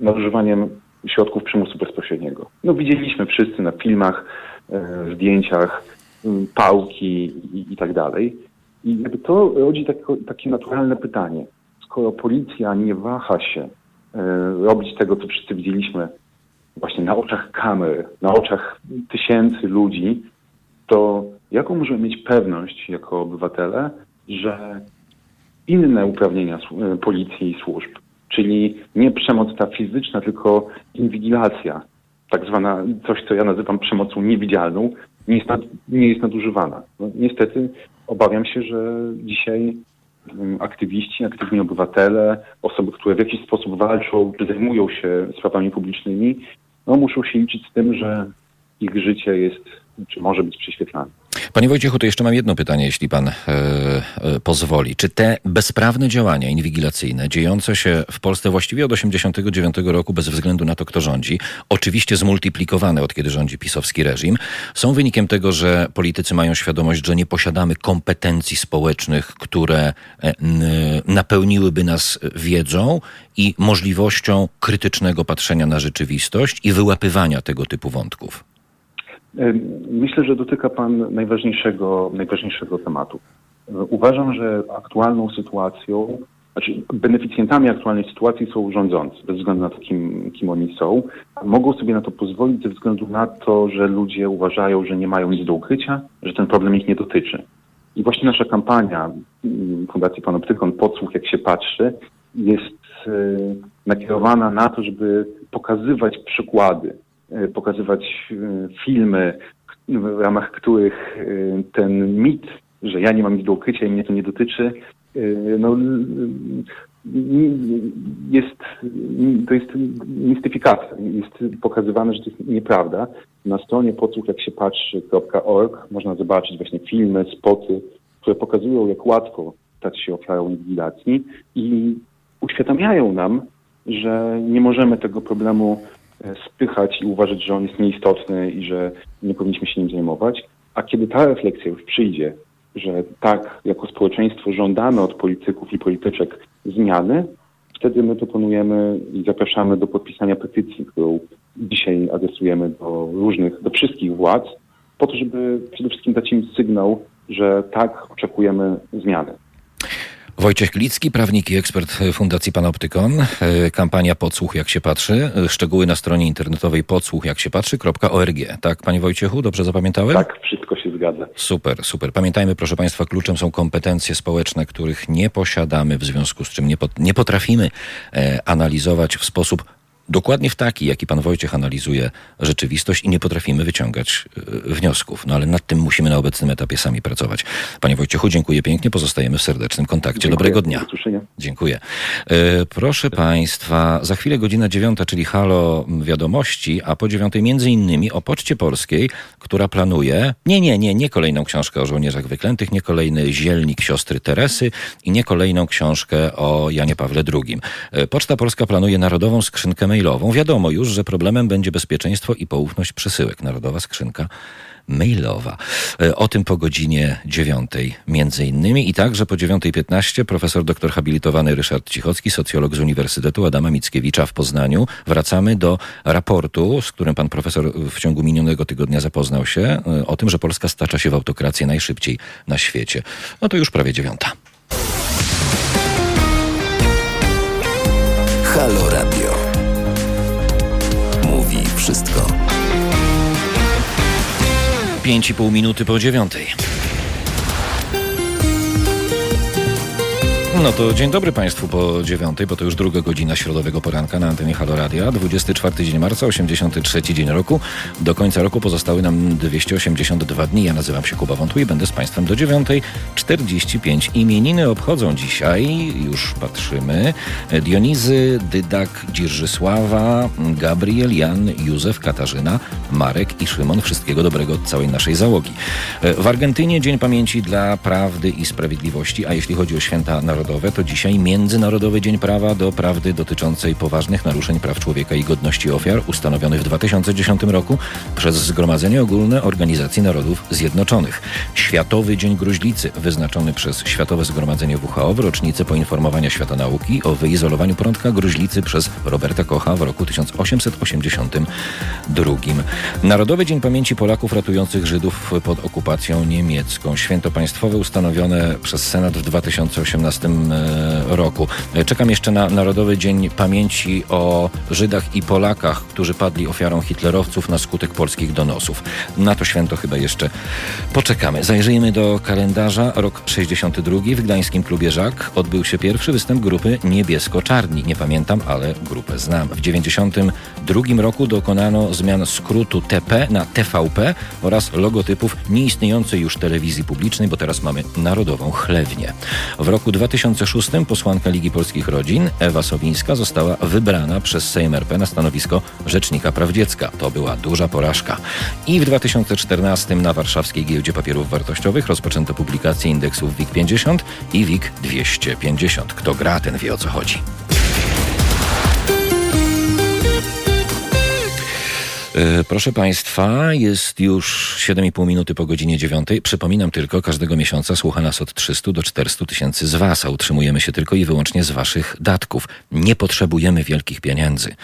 nadużywaniem środków przymusu bezpośredniego. No widzieliśmy wszyscy na filmach, e, zdjęciach pałki i, i tak dalej. I jakby to rodzi takie, takie naturalne pytanie. Skoro policja nie waha się e, robić tego, co wszyscy widzieliśmy właśnie na oczach kamer, na oczach tysięcy ludzi, to jaką możemy mieć pewność jako obywatele, że inne uprawnienia policji i służb, czyli nie przemoc ta fizyczna, tylko inwigilacja, tak zwana coś, co ja nazywam przemocą niewidzialną, nie jest, nad, nie jest nadużywana. No, niestety obawiam się, że dzisiaj mm, aktywiści, aktywni obywatele, osoby, które w jakiś sposób walczą, czy zajmują się sprawami publicznymi, no, muszą się liczyć z tym, że ich życie jest, czy może być prześwietlane. Panie Wojciechu, to jeszcze mam jedno pytanie, jeśli pan e, e, pozwoli. Czy te bezprawne działania inwigilacyjne, dziejące się w Polsce właściwie od 1989 roku, bez względu na to, kto rządzi, oczywiście zmultiplikowane od kiedy rządzi pisowski reżim, są wynikiem tego, że politycy mają świadomość, że nie posiadamy kompetencji społecznych, które e, napełniłyby nas wiedzą i możliwością krytycznego patrzenia na rzeczywistość i wyłapywania tego typu wątków? Myślę, że dotyka Pan najważniejszego, najważniejszego tematu. Uważam, że aktualną sytuacją, znaczy beneficjentami aktualnej sytuacji są rządzący, bez względu na to, kim, kim oni są. Mogą sobie na to pozwolić ze względu na to, że ludzie uważają, że nie mają nic do ukrycia, że ten problem ich nie dotyczy. I właśnie nasza kampania mm, Fundacji Panoptykon Podsłuch, jak się patrzy, jest e, nakierowana na to, żeby pokazywać przykłady, E, pokazywać e, filmy, w ramach których e, ten mit, że ja nie mam nic do ukrycia i mnie to nie dotyczy, no, jest, to jest mistyfikacja. Jest pokazywane, że to jest nieprawda. Na stronie podsłuch jak się patrzy.org można zobaczyć właśnie filmy, spoty, które pokazują, jak łatwo stać się ofiarą inwigilacji i uświadamiają nam, że nie możemy tego problemu E, spychać i uważać, że on jest nieistotny i że nie powinniśmy się nim zajmować. A kiedy ta refleksja już przyjdzie, że tak jako społeczeństwo żądamy od polityków i polityczek zmiany, wtedy my proponujemy i zapraszamy do podpisania petycji, którą dzisiaj adresujemy do różnych, do wszystkich władz, po to, żeby przede wszystkim dać im sygnał, że tak oczekujemy zmiany. Wojciech Klicki, prawnik i ekspert Fundacji Panoptykon. E, kampania Podsłuch jak się patrzy. E, szczegóły na stronie internetowej podsłuch jak się patrzy.org. Tak, panie Wojciechu, dobrze zapamiętałem? Tak, wszystko się zgadza. Super, super. Pamiętajmy, proszę państwa, kluczem są kompetencje społeczne, których nie posiadamy, w związku z czym nie, pot nie potrafimy e, analizować w sposób dokładnie w taki, jaki pan Wojciech analizuje rzeczywistość i nie potrafimy wyciągać e, wniosków. No ale nad tym musimy na obecnym etapie sami pracować. Panie Wojciechu, dziękuję pięknie. Pozostajemy w serdecznym kontakcie. Dziękuję. Dobrego dnia. Dziękuję. E, proszę państwa, za chwilę godzina dziewiąta, czyli halo wiadomości, a po dziewiątej między innymi o Poczcie Polskiej, która planuje, nie, nie, nie, nie kolejną książkę o żołnierzach wyklętych, nie kolejny zielnik siostry Teresy i nie kolejną książkę o Janie Pawle II. E, Poczta Polska planuje narodową skrzynkę mailową. Wiadomo już, że problemem będzie bezpieczeństwo i poufność przesyłek. Narodowa skrzynka mailowa. E, o tym po godzinie dziewiątej między innymi i także po 9.15 profesor doktor habilitowany Ryszard Cichocki, socjolog z Uniwersytetu Adama Mickiewicza w Poznaniu. Wracamy do raportu, z którym pan profesor w ciągu minionego tygodnia zapoznał się, e, o tym, że Polska stacza się w autokrację najszybciej na świecie. No to już prawie dziewiąta. Halo Radio wszystko. 5,5 minuty po dziewiątej. No to dzień dobry Państwu po dziewiątej, bo to już druga godzina środowego poranka na antenie Halo Radia. 24 dzień marca, 83 dzień roku. Do końca roku pozostały nam 282 dni. Ja nazywam się Kuba Wątły i będę z Państwem do dziewiątej. 45 imieniny obchodzą dzisiaj, już patrzymy. Dionizy, Dydak, Dzirżysława, Gabriel, Jan, Józef, Katarzyna, Marek i Szymon. Wszystkiego dobrego od całej naszej załogi. W Argentynie Dzień Pamięci dla Prawdy i Sprawiedliwości, a jeśli chodzi o święta narodowe, Narodowe to dzisiaj Międzynarodowy Dzień Prawa do Prawdy dotyczącej poważnych naruszeń praw człowieka i godności ofiar, ustanowiony w 2010 roku przez Zgromadzenie Ogólne Organizacji Narodów Zjednoczonych. Światowy Dzień Gruźlicy, wyznaczony przez Światowe Zgromadzenie WHO w rocznicę poinformowania świata nauki o wyizolowaniu prądka gruźlicy przez Roberta Kocha w roku 1882. Narodowy Dzień Pamięci Polaków ratujących Żydów pod okupacją niemiecką. Święto państwowe ustanowione przez Senat w 2018 E, roku. Czekam jeszcze na Narodowy Dzień Pamięci o Żydach i Polakach, którzy padli ofiarą hitlerowców na skutek polskich donosów. Na to święto chyba jeszcze poczekamy. Zajrzyjmy do kalendarza. Rok 62 w gdańskim klubie Żak odbył się pierwszy występ grupy Niebiesko-Czarni. Nie pamiętam, ale grupę znam. W 92 roku dokonano zmian skrótu TP na TVP oraz logotypów nieistniejącej już telewizji publicznej, bo teraz mamy Narodową Chlewnię. W roku 2000 2006 posłanka Ligi Polskich Rodzin Ewa Sowińska została wybrana przez Sejm RP na stanowisko Rzecznika Praw Dziecka. To była duża porażka. I w 2014 na warszawskiej giełdzie papierów wartościowych rozpoczęto publikację indeksów WIG 50 i WIG 250. Kto gra, ten wie o co chodzi. Proszę Państwa, jest już 7,5 minuty po godzinie 9. Przypominam tylko, każdego miesiąca słucha nas od 300 do 400 tysięcy z Was, a utrzymujemy się tylko i wyłącznie z Waszych datków. Nie potrzebujemy wielkich pieniędzy.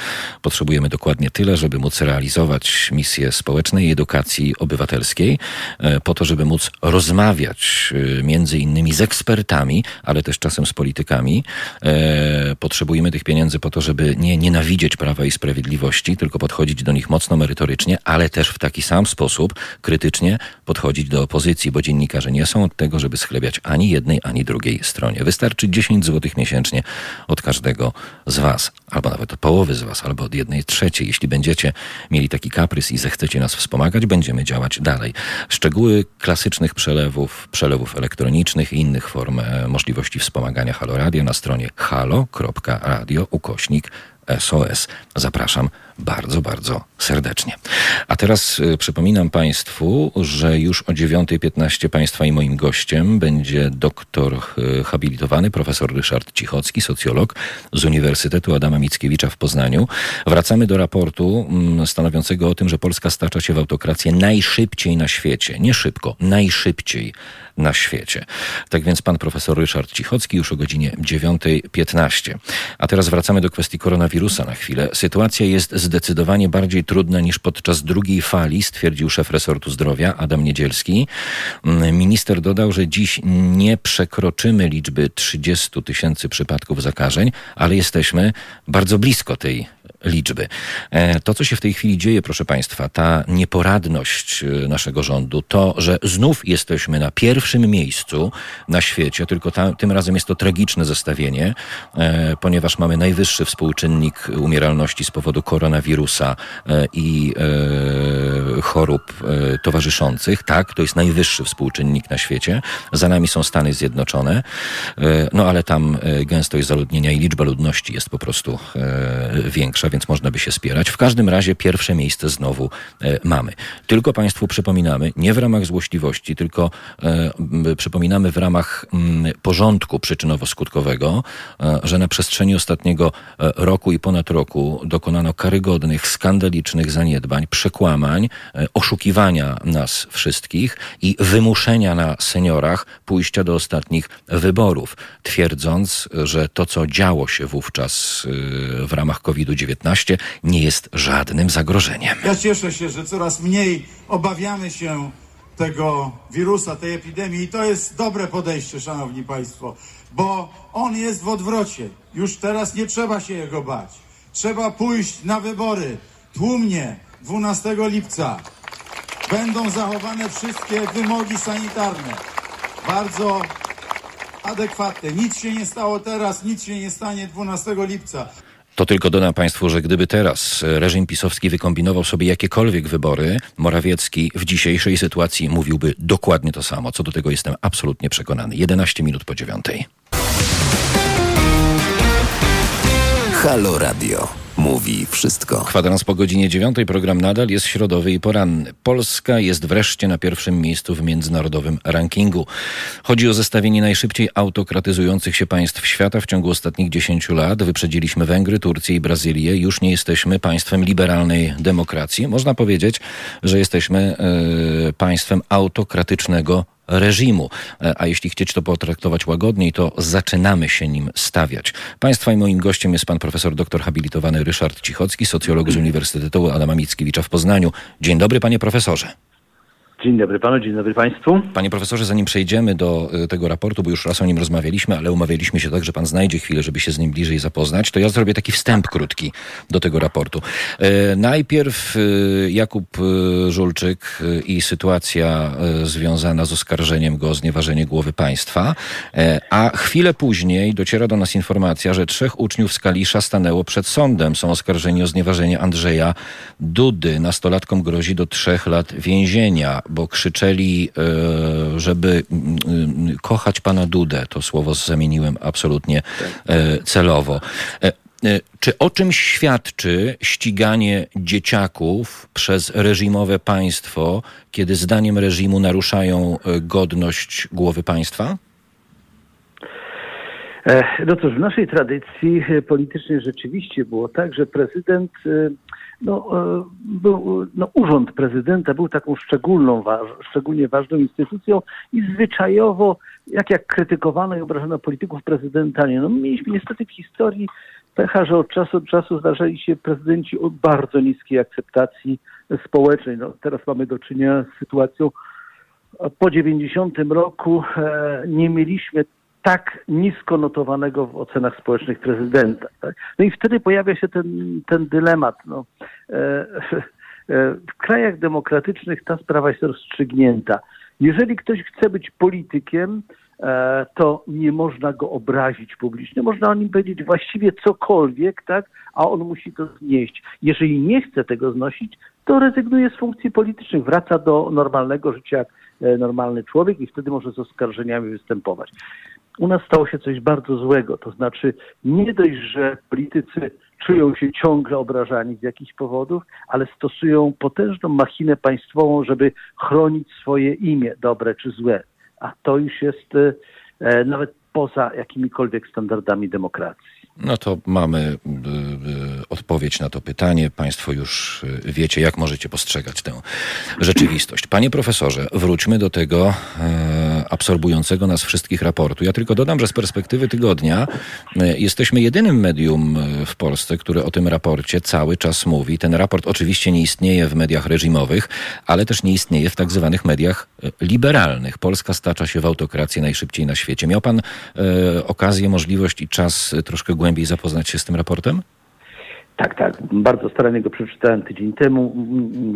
Potrzebujemy dokładnie tyle, żeby móc realizować misję społecznej i edukacji obywatelskiej, e, po to, żeby móc rozmawiać e, między innymi z ekspertami, ale też czasem z politykami. Potrzebujemy tych pieniędzy po to, żeby nie nienawidzieć prawa i sprawiedliwości, tylko podchodzić do nich mocno merytorycznie, ale też w taki sam sposób krytycznie podchodzić do opozycji, bo dziennikarze nie są od tego, żeby schlebiać ani jednej, ani drugiej stronie. Wystarczy 10 zł miesięcznie od każdego z Was, albo nawet od połowy z Was, albo od jednej trzeciej. Jeśli będziecie mieli taki kaprys i zechcecie nas wspomagać, będziemy działać dalej. Szczegóły klasycznych przelewów, przelewów elektronicznych i innych form e, możliwości wspomagania Halo Radio na stronie halo.radio ukośnik SOS. Zapraszam bardzo, bardzo serdecznie. A teraz y, przypominam Państwu, że już o 9.15 Państwa i moim gościem będzie doktor y, habilitowany, profesor Ryszard Cichocki, socjolog z Uniwersytetu Adama Mickiewicza w Poznaniu. Wracamy do raportu mm, stanowiącego o tym, że Polska stacza się w autokrację najszybciej na świecie. Nie szybko, najszybciej na świecie. Tak więc pan profesor Ryszard Cichocki już o godzinie 9.15. A teraz wracamy do kwestii koronawirusa na chwilę. Sytuacja jest zdecydowanie bardziej trudna niż podczas drugiej fali, stwierdził szef resortu zdrowia Adam Niedzielski. Minister dodał, że dziś nie przekroczymy liczby 30 tysięcy przypadków zakażeń, ale jesteśmy bardzo blisko tej liczby. E, to, co się w tej chwili dzieje, proszę Państwa, ta nieporadność e, naszego rządu, to, że znów jesteśmy na pierwszym miejscu na świecie, tylko ta, tym razem jest to tragiczne zestawienie, e, ponieważ mamy najwyższy współczynnik umieralności z powodu koronawirusa i chorób towarzyszących. Tak, to jest najwyższy współczynnik na świecie. Za nami są Stany Zjednoczone, no ale tam gęstość zaludnienia i liczba ludności jest po prostu większa więc można by się spierać. W każdym razie pierwsze miejsce znowu e, mamy. Tylko Państwu przypominamy, nie w ramach złośliwości, tylko e, przypominamy w ramach m, mm, porządku przyczynowo-skutkowego, e, że na przestrzeni ostatniego e, roku i ponad roku dokonano karygodnych, skandalicznych zaniedbań, przekłamań, e, oszukiwania nas wszystkich i wymuszenia na seniorach pójścia do ostatnich wyborów, twierdząc, że to, co działo się wówczas e, w ramach COVID-19, nie jest żadnym zagrożeniem. Ja cieszę się, że coraz mniej obawiamy się tego wirusa, tej epidemii i to jest dobre podejście, szanowni państwo, bo on jest w odwrocie. Już teraz nie trzeba się jego bać. Trzeba pójść na wybory tłumnie 12 lipca. będą zachowane wszystkie wymogi sanitarne. Bardzo adekwatne. Nic się nie stało teraz, nic się nie stanie 12 lipca. To tylko dodam Państwu, że gdyby teraz reżim pisowski wykombinował sobie jakiekolwiek wybory, Morawiecki w dzisiejszej sytuacji mówiłby dokładnie to samo. Co do tego jestem absolutnie przekonany. 11 minut po dziewiątej. Halo Radio. Mówi wszystko. Kwadrans po godzinie dziewiątej. Program nadal jest środowy i poranny. Polska jest wreszcie na pierwszym miejscu w międzynarodowym rankingu. Chodzi o zestawienie najszybciej autokratyzujących się państw świata w ciągu ostatnich dziesięciu lat. Wyprzedziliśmy Węgry, Turcję i Brazylię. Już nie jesteśmy państwem liberalnej demokracji. Można powiedzieć, że jesteśmy e, państwem autokratycznego reżimu. E, a jeśli chcieć to potraktować łagodniej, to zaczynamy się nim stawiać. Państwa i moim gościem jest pan profesor doktor habilitowany Ryszard Cichocki, socjolog z Uniwersytetu Adama Mickiewicza w Poznaniu. Dzień dobry panie profesorze. Dzień dobry panu, dzień dobry państwu. Panie profesorze, zanim przejdziemy do y, tego raportu, bo już raz o nim rozmawialiśmy, ale umawialiśmy się tak, że pan znajdzie chwilę, żeby się z nim bliżej zapoznać, to ja zrobię taki wstęp krótki do tego raportu. E, najpierw y, Jakub Żulczyk i sytuacja związana z oskarżeniem go o znieważenie głowy państwa, e, a chwilę później dociera do nas informacja, że trzech uczniów z Kalisza stanęło przed sądem. Są oskarżeni o znieważenie Andrzeja Dudy. Nastolatkom grozi do trzech lat więzienia bo krzyczeli, e, żeby mm, kochać pana Dudę. To słowo zamieniłem absolutnie e, celowo. E, czy o czym świadczy ściganie dzieciaków przez reżimowe państwo, kiedy zdaniem reżimu naruszają godność głowy państwa? No cóż, w naszej tradycji politycznej rzeczywiście było tak, że prezydent no, e, był, no, urząd prezydenta był taką szczególną, szczególnie ważną instytucją i zwyczajowo, jak jak krytykowano i obrażano polityków prezydenta, nie, no, mieliśmy niestety w historii pecha, że od czasu do czasu zdarzali się prezydenci o bardzo niskiej akceptacji społecznej. No, teraz mamy do czynienia z sytuacją po 90 roku e, nie mieliśmy tak nisko notowanego w ocenach społecznych prezydenta. Tak? No i wtedy pojawia się ten, ten dylemat. No. E, e, w krajach demokratycznych ta sprawa jest rozstrzygnięta. Jeżeli ktoś chce być politykiem, e, to nie można go obrazić publicznie. Można o nim powiedzieć właściwie cokolwiek, tak? a on musi to znieść. Jeżeli nie chce tego znosić, to rezygnuje z funkcji politycznych, wraca do normalnego życia jak normalny człowiek i wtedy może z oskarżeniami występować u nas stało się coś bardzo złego. To znaczy, nie dość, że politycy czują się ciągle obrażani z jakichś powodów, ale stosują potężną machinę państwową, żeby chronić swoje imię, dobre czy złe. A to już jest e, nawet poza jakimikolwiek standardami demokracji. No to mamy y, y, odpowiedź na to pytanie. Państwo już y, wiecie, jak możecie postrzegać tę rzeczywistość. Panie profesorze, wróćmy do tego e, absorbującego nas wszystkich raportu. Ja tylko dodam, że z perspektywy tygodnia e, jesteśmy jedynym medium e, w Polsce, które o tym raporcie cały czas mówi. Ten raport oczywiście nie istnieje w mediach reżimowych, ale też nie istnieje w tak zwanych mediach liberalnych. Polska stacza się w autokrację najszybciej na świecie. Miał pan okazję, możliwość i czas troszkę głębiej zapoznać się z tym raportem? Tak, tak. Bardzo starannie go przeczytałem tydzień temu.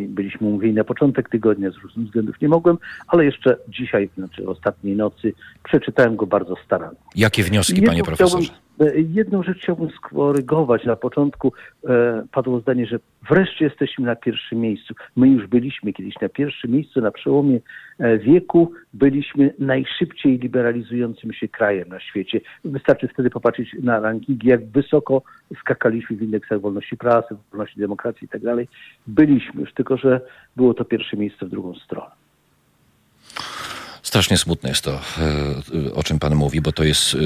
Byliśmy umówieni na początek tygodnia, z różnych względów nie mogłem, ale jeszcze dzisiaj, znaczy ostatniej nocy, przeczytałem go bardzo starannie. Jakie wnioski, panie profesorze? E, jedną rzecz chciałbym skorygować. Na początku e, padło zdanie, że wreszcie jesteśmy na pierwszym miejscu. My już byliśmy kiedyś na pierwszym miejscu, na przełomie e, wieku byliśmy najszybciej liberalizującym się krajem na świecie. Wystarczy wtedy popatrzeć na rankingi, jak wysoko skakaliśmy w indeksach wolności prasy, wolności demokracji i tak. Byliśmy już, tylko że było to pierwsze miejsce w drugą stronę. Strasznie smutne jest to, e, o czym pan mówi, bo to jest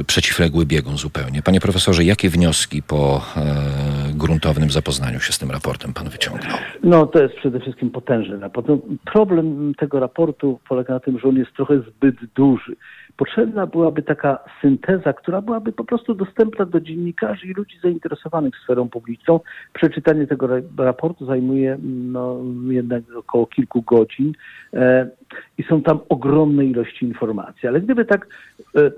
e, przeciwległy biegun zupełnie. Panie profesorze, jakie wnioski po e, gruntownym zapoznaniu się z tym raportem pan wyciągnął? No to jest przede wszystkim potężny raport. No, problem tego raportu polega na tym, że on jest trochę zbyt duży potrzebna byłaby taka synteza, która byłaby po prostu dostępna do dziennikarzy i ludzi zainteresowanych sferą publiczną. Przeczytanie tego raportu zajmuje no, jednak około kilku godzin e, i są tam ogromne ilości informacji. Ale gdyby tak e,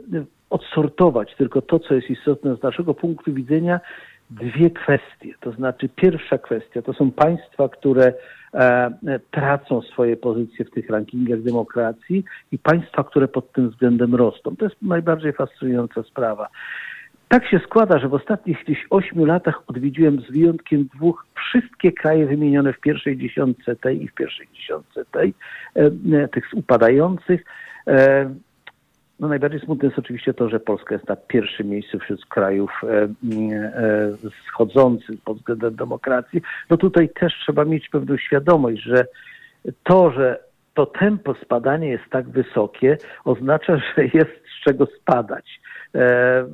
odsortować tylko to, co jest istotne z naszego punktu widzenia, dwie kwestie. To znaczy, pierwsza kwestia to są państwa, które tracą swoje pozycje w tych rankingach demokracji i państwa, które pod tym względem rosną. To jest najbardziej fascynująca sprawa. Tak się składa, że w ostatnich gdzieś ośmiu latach odwiedziłem z wyjątkiem dwóch wszystkie kraje wymienione w pierwszej dziesiątce tej i w pierwszej dziesiątce tej, e, e, tych upadających. No najbardziej smutne jest oczywiście to, że Polska jest na pierwszym miejscu wśród krajów e, e, schodzących pod względem demokracji. No tutaj też trzeba mieć pewną świadomość, że to, że to tempo spadania jest tak wysokie, oznacza, że jest z czego spadać. E,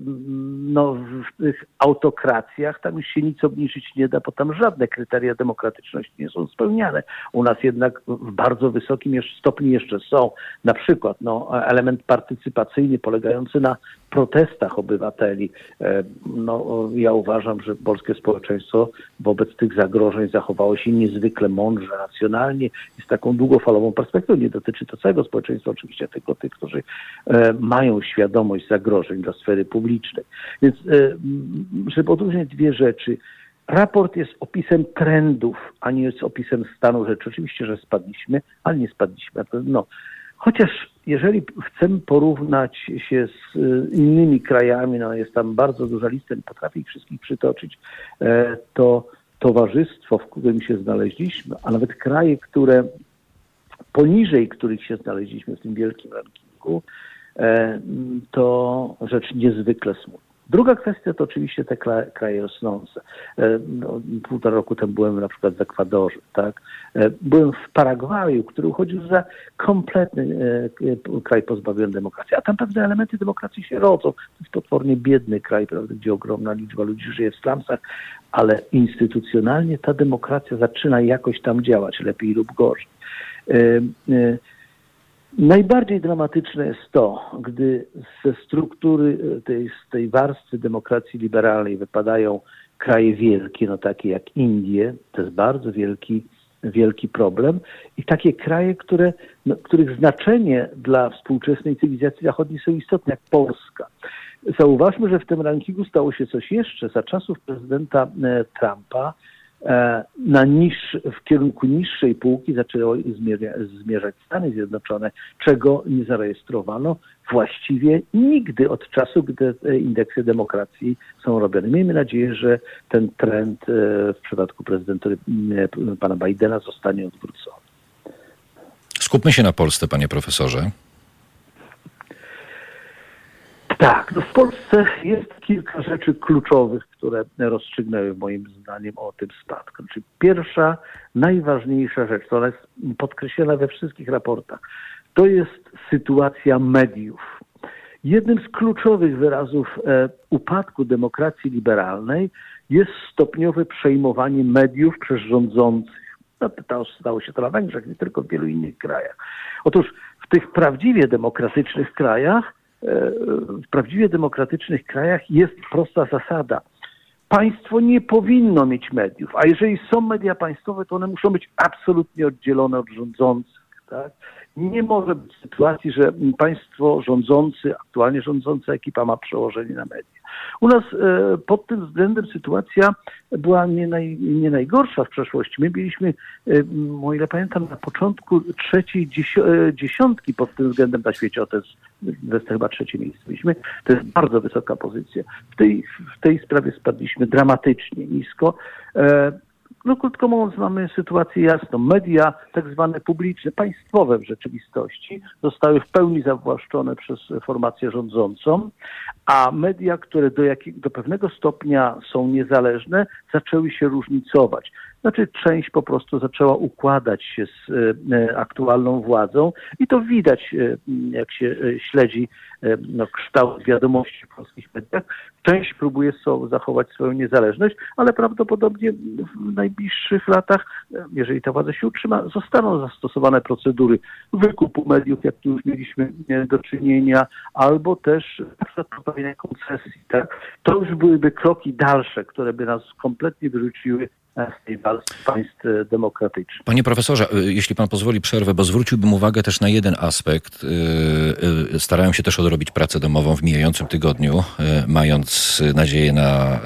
no, w tych autokracjach tam już się nic obniżyć nie da, bo tam żadne kryteria demokratyczności nie są spełniane. U nas jednak w bardzo wysokim stopniu jeszcze są na przykład no, element partycypacyjny polegający na protestach obywateli. E, no, ja uważam, że polskie społeczeństwo wobec tych zagrożeń zachowało się niezwykle mądrze, racjonalnie i z taką długofalową perspektywą. Nie dotyczy to całego społeczeństwa, oczywiście tylko tych, którzy e, mają świadomość zagrożeń dla sfery publicznej. Więc, e, żeby odróżnić dwie rzeczy, Raport jest opisem trendów, a nie jest opisem stanu rzeczy. Oczywiście, że spadliśmy, ale nie spadliśmy. No, Chociaż jeżeli chcemy porównać się z y, innymi krajami, no jest tam bardzo duża lista, nie potrafię ich wszystkich przytoczyć, e, to towarzystwo, w którym się znaleźliśmy, a nawet kraje, które poniżej których się znaleźliśmy w tym wielkim rankingu, e, to rzecz niezwykle smutna. Druga kwestia to oczywiście te kraje rosnące. E, no, półtora roku temu byłem na przykład w Ekwadorze, tak? E, byłem w Paragwaju, który uchodził za kompletny e, kraj pozbawiony demokracji, a tam pewne elementy demokracji się rodzą. To jest potwornie biedny kraj, prawda, gdzie ogromna liczba ludzi żyje w slumsach, ale instytucjonalnie ta demokracja zaczyna jakoś tam działać, lepiej lub gorzej. Najbardziej dramatyczne jest to, gdy ze struktury e, tej, z tej warstwy demokracji liberalnej wypadają kraje wielkie, no takie jak Indie, to jest bardzo wielki, wielki problem, i takie kraje, które, no, których znaczenie dla współczesnej cywilizacji zachodniej są istotne, jak Polska. Zauważmy, że w tym rankingu stało się coś jeszcze. Za czasów prezydenta e, Trumpa na niż, w kierunku niższej półki zaczęły zmierzać Stany Zjednoczone, czego nie zarejestrowano właściwie nigdy od czasu, gdy indeksy demokracji są robione. Miejmy nadzieję, że ten trend e, w przypadku prezydentury pana Bidena zostanie odwrócony. Skupmy się na Polsce, panie profesorze. Tak, no w Polsce jest kilka rzeczy kluczowych, które rozstrzygnęły moim zdaniem o tym spadku. Znaczy pierwsza, najważniejsza rzecz, ona jest podkreślona we wszystkich raportach, to jest sytuacja mediów. Jednym z kluczowych wyrazów e, upadku demokracji liberalnej jest stopniowe przejmowanie mediów przez rządzących. No, to stało się to na Węgrzech, nie tylko w wielu innych krajach. Otóż w tych prawdziwie demokratycznych krajach w prawdziwie demokratycznych krajach jest prosta zasada. Państwo nie powinno mieć mediów, a jeżeli są media państwowe, to one muszą być absolutnie oddzielone od rządzących. Tak? Nie może być sytuacji, że państwo rządzący, aktualnie rządząca ekipa ma przełożenie na media. U nas e, pod tym względem sytuacja była nie, naj, nie najgorsza w przeszłości. My byliśmy, e, o ile pamiętam, na początku trzeciej e, dziesiątki pod tym względem na świecie. O, to jest, to jest chyba trzecie miejsce. Byliśmy, to jest bardzo wysoka pozycja. W tej, w tej sprawie spadliśmy dramatycznie nisko. No krótko mówiąc, mamy sytuację jasną. Media tak zwane publiczne, państwowe w rzeczywistości zostały w pełni zawłaszczone przez formację rządzącą, a media, które do, do pewnego stopnia są niezależne, zaczęły się różnicować. Znaczy część po prostu zaczęła układać się z e, aktualną władzą i to widać, e, jak się e, śledzi no, kształt wiadomości w polskich mediach. Część próbuje zachować swoją niezależność, ale prawdopodobnie w najbliższych latach, jeżeli ta władza się utrzyma, zostaną zastosowane procedury wykupu mediów, jak tu już mieliśmy do czynienia, albo też pozbawienia koncesji. Tak? To już byłyby kroki dalsze, które by nas kompletnie wyrzuciły państw e, demokratycznych. Panie profesorze, e, jeśli pan pozwoli przerwę, bo zwróciłbym uwagę też na jeden aspekt. E, starałem się też odrobić pracę domową w mijającym tygodniu, mając nadzieję na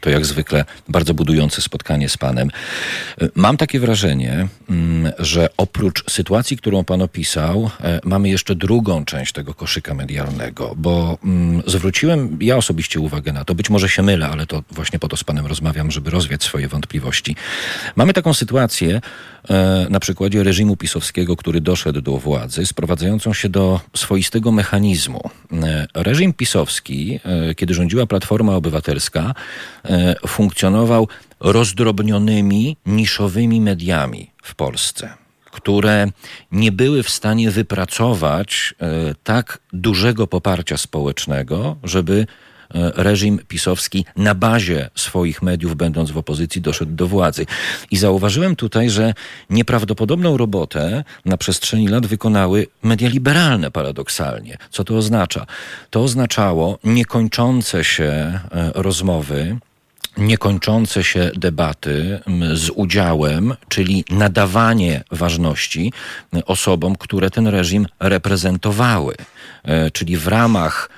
to jak zwykle bardzo budujące spotkanie z panem. Mam takie wrażenie, mm, że oprócz sytuacji, którą pan opisał, e, mamy jeszcze drugą część tego koszyka medialnego, bo mm, zwróciłem ja osobiście uwagę na to, być może się mylę, ale to właśnie po to z panem rozmawiam, żeby rozwiać swoje wątpliwości. Mamy taką sytuację e, na przykładzie reżimu pisowskiego, który doszedł do władzy, sprowadzającą się do swoistego mechanizmu. E, reżim pisowski, kiedy rządziła Platforma Obywatelska, funkcjonował rozdrobnionymi, niszowymi mediami w Polsce, które nie były w stanie wypracować e, tak dużego poparcia społecznego, żeby e, reżim pisowski na bazie swoich mediów, będąc w opozycji, doszedł do władzy. I zauważyłem tutaj, że nieprawdopodobną robotę na przestrzeni lat wykonały media liberalne paradoksalnie. Co to oznacza? To oznaczało niekończące się e, rozmowy niekończące się debaty z udziałem, czyli nadawanie ważności osobom, które ten reżim reprezentowały. E, czyli w ramach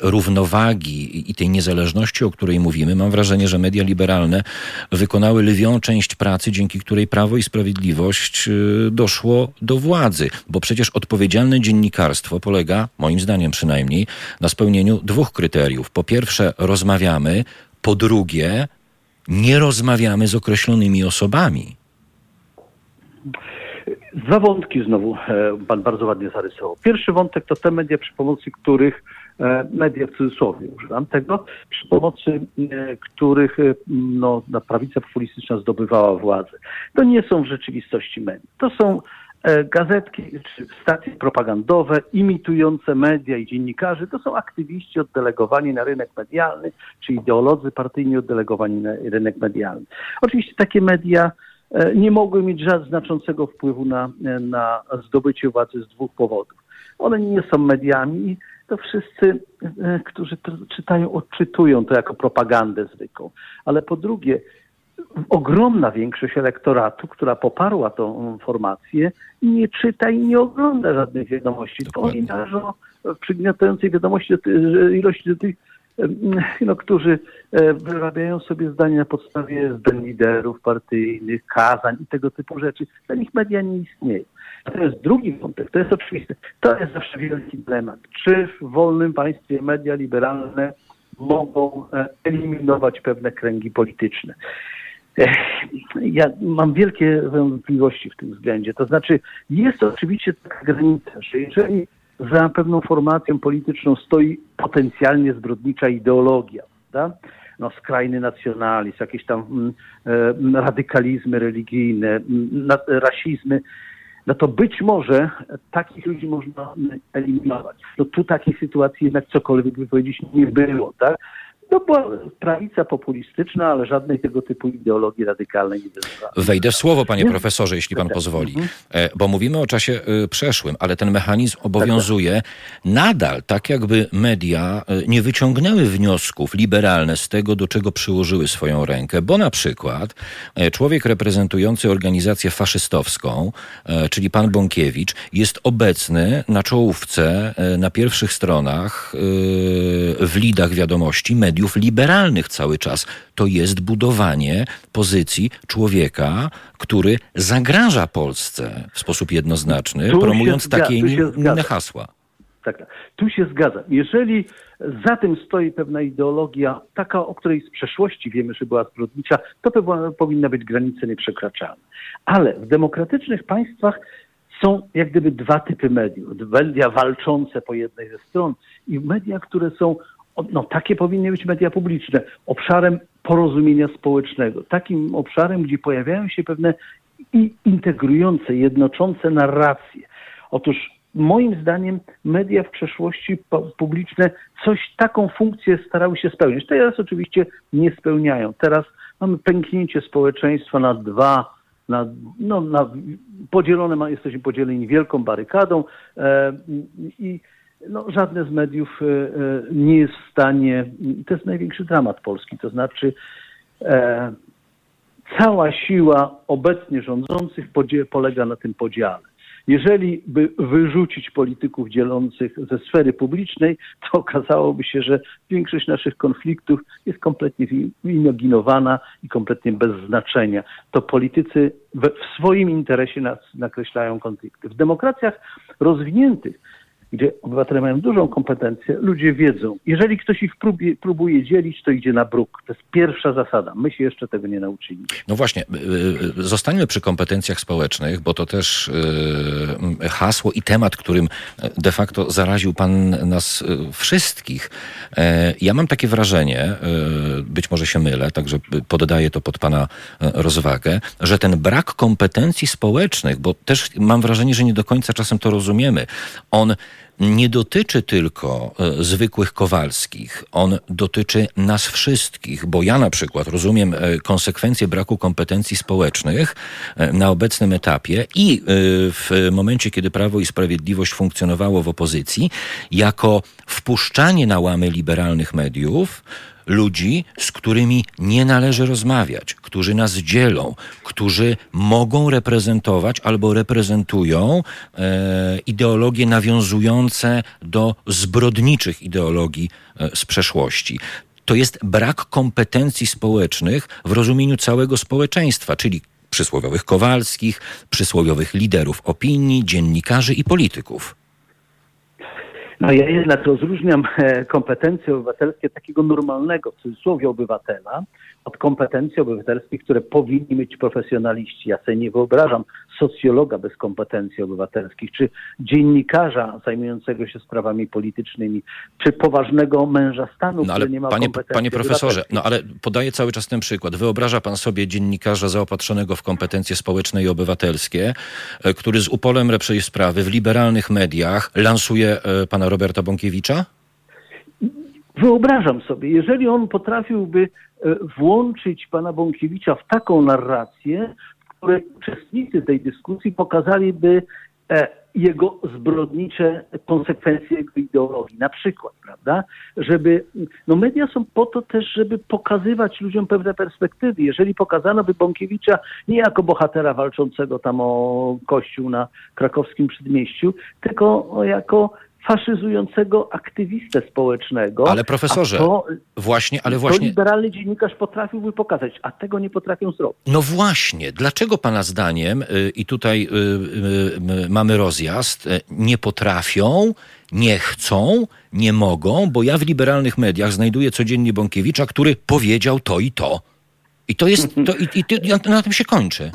równowagi i tej niezależności, o której mówimy, mam wrażenie, że media liberalne wykonały lwią część pracy, dzięki której Prawo i Sprawiedliwość e, doszło do władzy. Bo przecież odpowiedzialne dziennikarstwo polega, moim zdaniem przynajmniej, na spełnieniu dwóch kryteriów. Po pierwsze, rozmawiamy, po drugie, nie rozmawiamy z określonymi osobami. Dwa wątki znowu e, pan bardzo ładnie zarysował. Pierwszy wątek to te media, przy pomocy których, e, media w cudzysłowie używam tego, przy pomocy e, których no, prawica populistyczna zdobywała władzę. To nie są w rzeczywistości media. To są gazetki czy stacje propagandowe imitujące media i dziennikarzy to są aktywiści oddelegowani na rynek medialny, czy ideolodzy partyjni oddelegowani na rynek medialny. Oczywiście takie media e, nie mogły mieć żadnego znaczącego wpływu na, na zdobycie władzy z dwóch powodów. One nie są mediami i to wszyscy, e, którzy to czytają, odczytują to jako propagandę zwykłą. Ale po drugie, ogromna większość elektoratu, która poparła tą formację, nie czyta i nie ogląda żadnych wiadomości. To oni należą w przygniatającej wiadomości ilości do tych, no, którzy e, wyrabiają sobie zdania na podstawie zdań liderów partyjnych, kazań i tego typu rzeczy. Dla nich media nie istnieją. To jest drugi wątek, to jest oczywiste. To jest zawsze wielki dylemat. Czy w wolnym państwie media liberalne mogą e, eliminować pewne kręgi polityczne? Ja mam wielkie wątpliwości w tym względzie. To znaczy, jest oczywiście taka granica, że jeżeli za pewną formacją polityczną stoi potencjalnie zbrodnicza ideologia, prawda? no, skrajny nacjonalizm, jakieś tam mm, e, radykalizmy religijne, mm, rasizmy, no to być może takich ludzi można eliminować. No tu takiej sytuacji jednak cokolwiek by powiedzieć nie było, tak? To była prawica populistyczna, ale żadnej tego typu ideologii radykalnej nie wezwała. Wejdę w słowo, panie profesorze, jeśli pan tak. pozwoli. Mhm. E, bo mówimy o czasie e, przeszłym, ale ten mechanizm obowiązuje tak, tak. nadal, tak jakby media e, nie wyciągnęły wniosków liberalne z tego, do czego przyłożyły swoją rękę. Bo na przykład człowiek reprezentujący organizację faszystowską, czyli pan Bąkiewicz, jest obecny na czołówce, na pierwszych stronach, w lidach wiadomości mediów mediów liberalnych cały czas. To jest budowanie pozycji człowieka, który zagraża Polsce w sposób jednoznaczny, tu promując takie inne hasła. Tak, tak, tu się zgadzam. Jeżeli za tym stoi pewna ideologia, taka, o której z przeszłości wiemy, że była zbrodnicza, to powinna być granice nieprzekraczalne. Ale w demokratycznych państwach są jak gdyby dwa typy mediów. Media walczące po jednej ze stron i media, które są no, takie powinny być media publiczne, obszarem porozumienia społecznego, takim obszarem, gdzie pojawiają się pewne integrujące, jednoczące narracje. Otóż moim zdaniem media w przeszłości publiczne coś taką funkcję starały się spełnić. Teraz oczywiście nie spełniają. Teraz mamy pęknięcie społeczeństwa na dwa, na, no, na podzielone, jesteśmy podzieleni wielką barykadą e, i no, żadne z mediów e, e, nie jest w stanie, to jest największy dramat Polski, to znaczy e, cała siła obecnie rządzących polega na tym podziale. Jeżeli by wyrzucić polityków dzielących ze sfery publicznej, to okazałoby się, że większość naszych konfliktów jest kompletnie imaginowana i kompletnie bez znaczenia. To politycy w swoim interesie nas nakreślają konflikty. W demokracjach rozwiniętych gdzie obywatele mają dużą kompetencję, ludzie wiedzą, jeżeli ktoś ich próbuje, próbuje dzielić, to idzie na bruk. To jest pierwsza zasada. My się jeszcze tego nie nauczyli. No właśnie, y, y, zostańmy przy kompetencjach społecznych, bo to też y, hasło i temat, którym de facto zaraził Pan nas wszystkich. E, ja mam takie wrażenie, być może się mylę, także poddaję to pod Pana rozwagę, że ten brak kompetencji społecznych, bo też mam wrażenie, że nie do końca czasem to rozumiemy, on nie dotyczy tylko e, zwykłych Kowalskich, on dotyczy nas wszystkich, bo ja na przykład rozumiem e, konsekwencje braku kompetencji społecznych e, na obecnym etapie i w momencie, kiedy Prawo i Sprawiedliwość funkcjonowało w opozycji, jako wpuszczanie na łamy liberalnych mediów, ludzi, z którymi nie należy rozmawiać, którzy nas dzielą, którzy mogą reprezentować albo reprezentują e, ideologie nawiązujące do zbrodniczych ideologii e, z przeszłości to jest brak kompetencji społecznych w rozumieniu całego społeczeństwa, czyli przysłowiowych Kowalskich, przysłowiowych liderów opinii, dziennikarzy i polityków. No ja jednak rozróżniam e, kompetencje obywatelskie takiego normalnego, w cudzysłowie, obywatela od kompetencji obywatelskich, które powinni mieć profesjonaliści. Ja sobie nie wyobrażam socjologa bez kompetencji obywatelskich, czy dziennikarza zajmującego się sprawami politycznymi, czy poważnego męża stanu, no, ale który nie ma panie, kompetencji Panie profesorze, no ale podaję cały czas ten przykład. Wyobraża pan sobie dziennikarza zaopatrzonego w kompetencje społeczne i obywatelskie, e, który z upolem lepszej sprawy w liberalnych mediach lansuje e, pana Roberta Bąkiewicza? Wyobrażam sobie, jeżeli on potrafiłby e, włączyć pana Bąkiewicza w taką narrację, w której uczestnicy tej dyskusji pokazaliby e, jego zbrodnicze konsekwencje jego ideologii, na przykład, prawda? Żeby, no media są po to też, żeby pokazywać ludziom pewne perspektywy. Jeżeli pokazano by Bąkiewicza nie jako bohatera walczącego tam o kościół na krakowskim przedmieściu, tylko jako faszyzującego aktywistę społecznego. Ale profesorze, to, właśnie, ale właśnie... To liberalny dziennikarz potrafiłby pokazać, a tego nie potrafią zrobić. No właśnie, dlaczego pana zdaniem, y, i tutaj y, y, mamy rozjazd, nie potrafią, nie chcą, nie mogą, bo ja w liberalnych mediach znajduję codziennie Bąkiewicza, który powiedział to i to. I to jest, to, i, i, i na tym się kończy.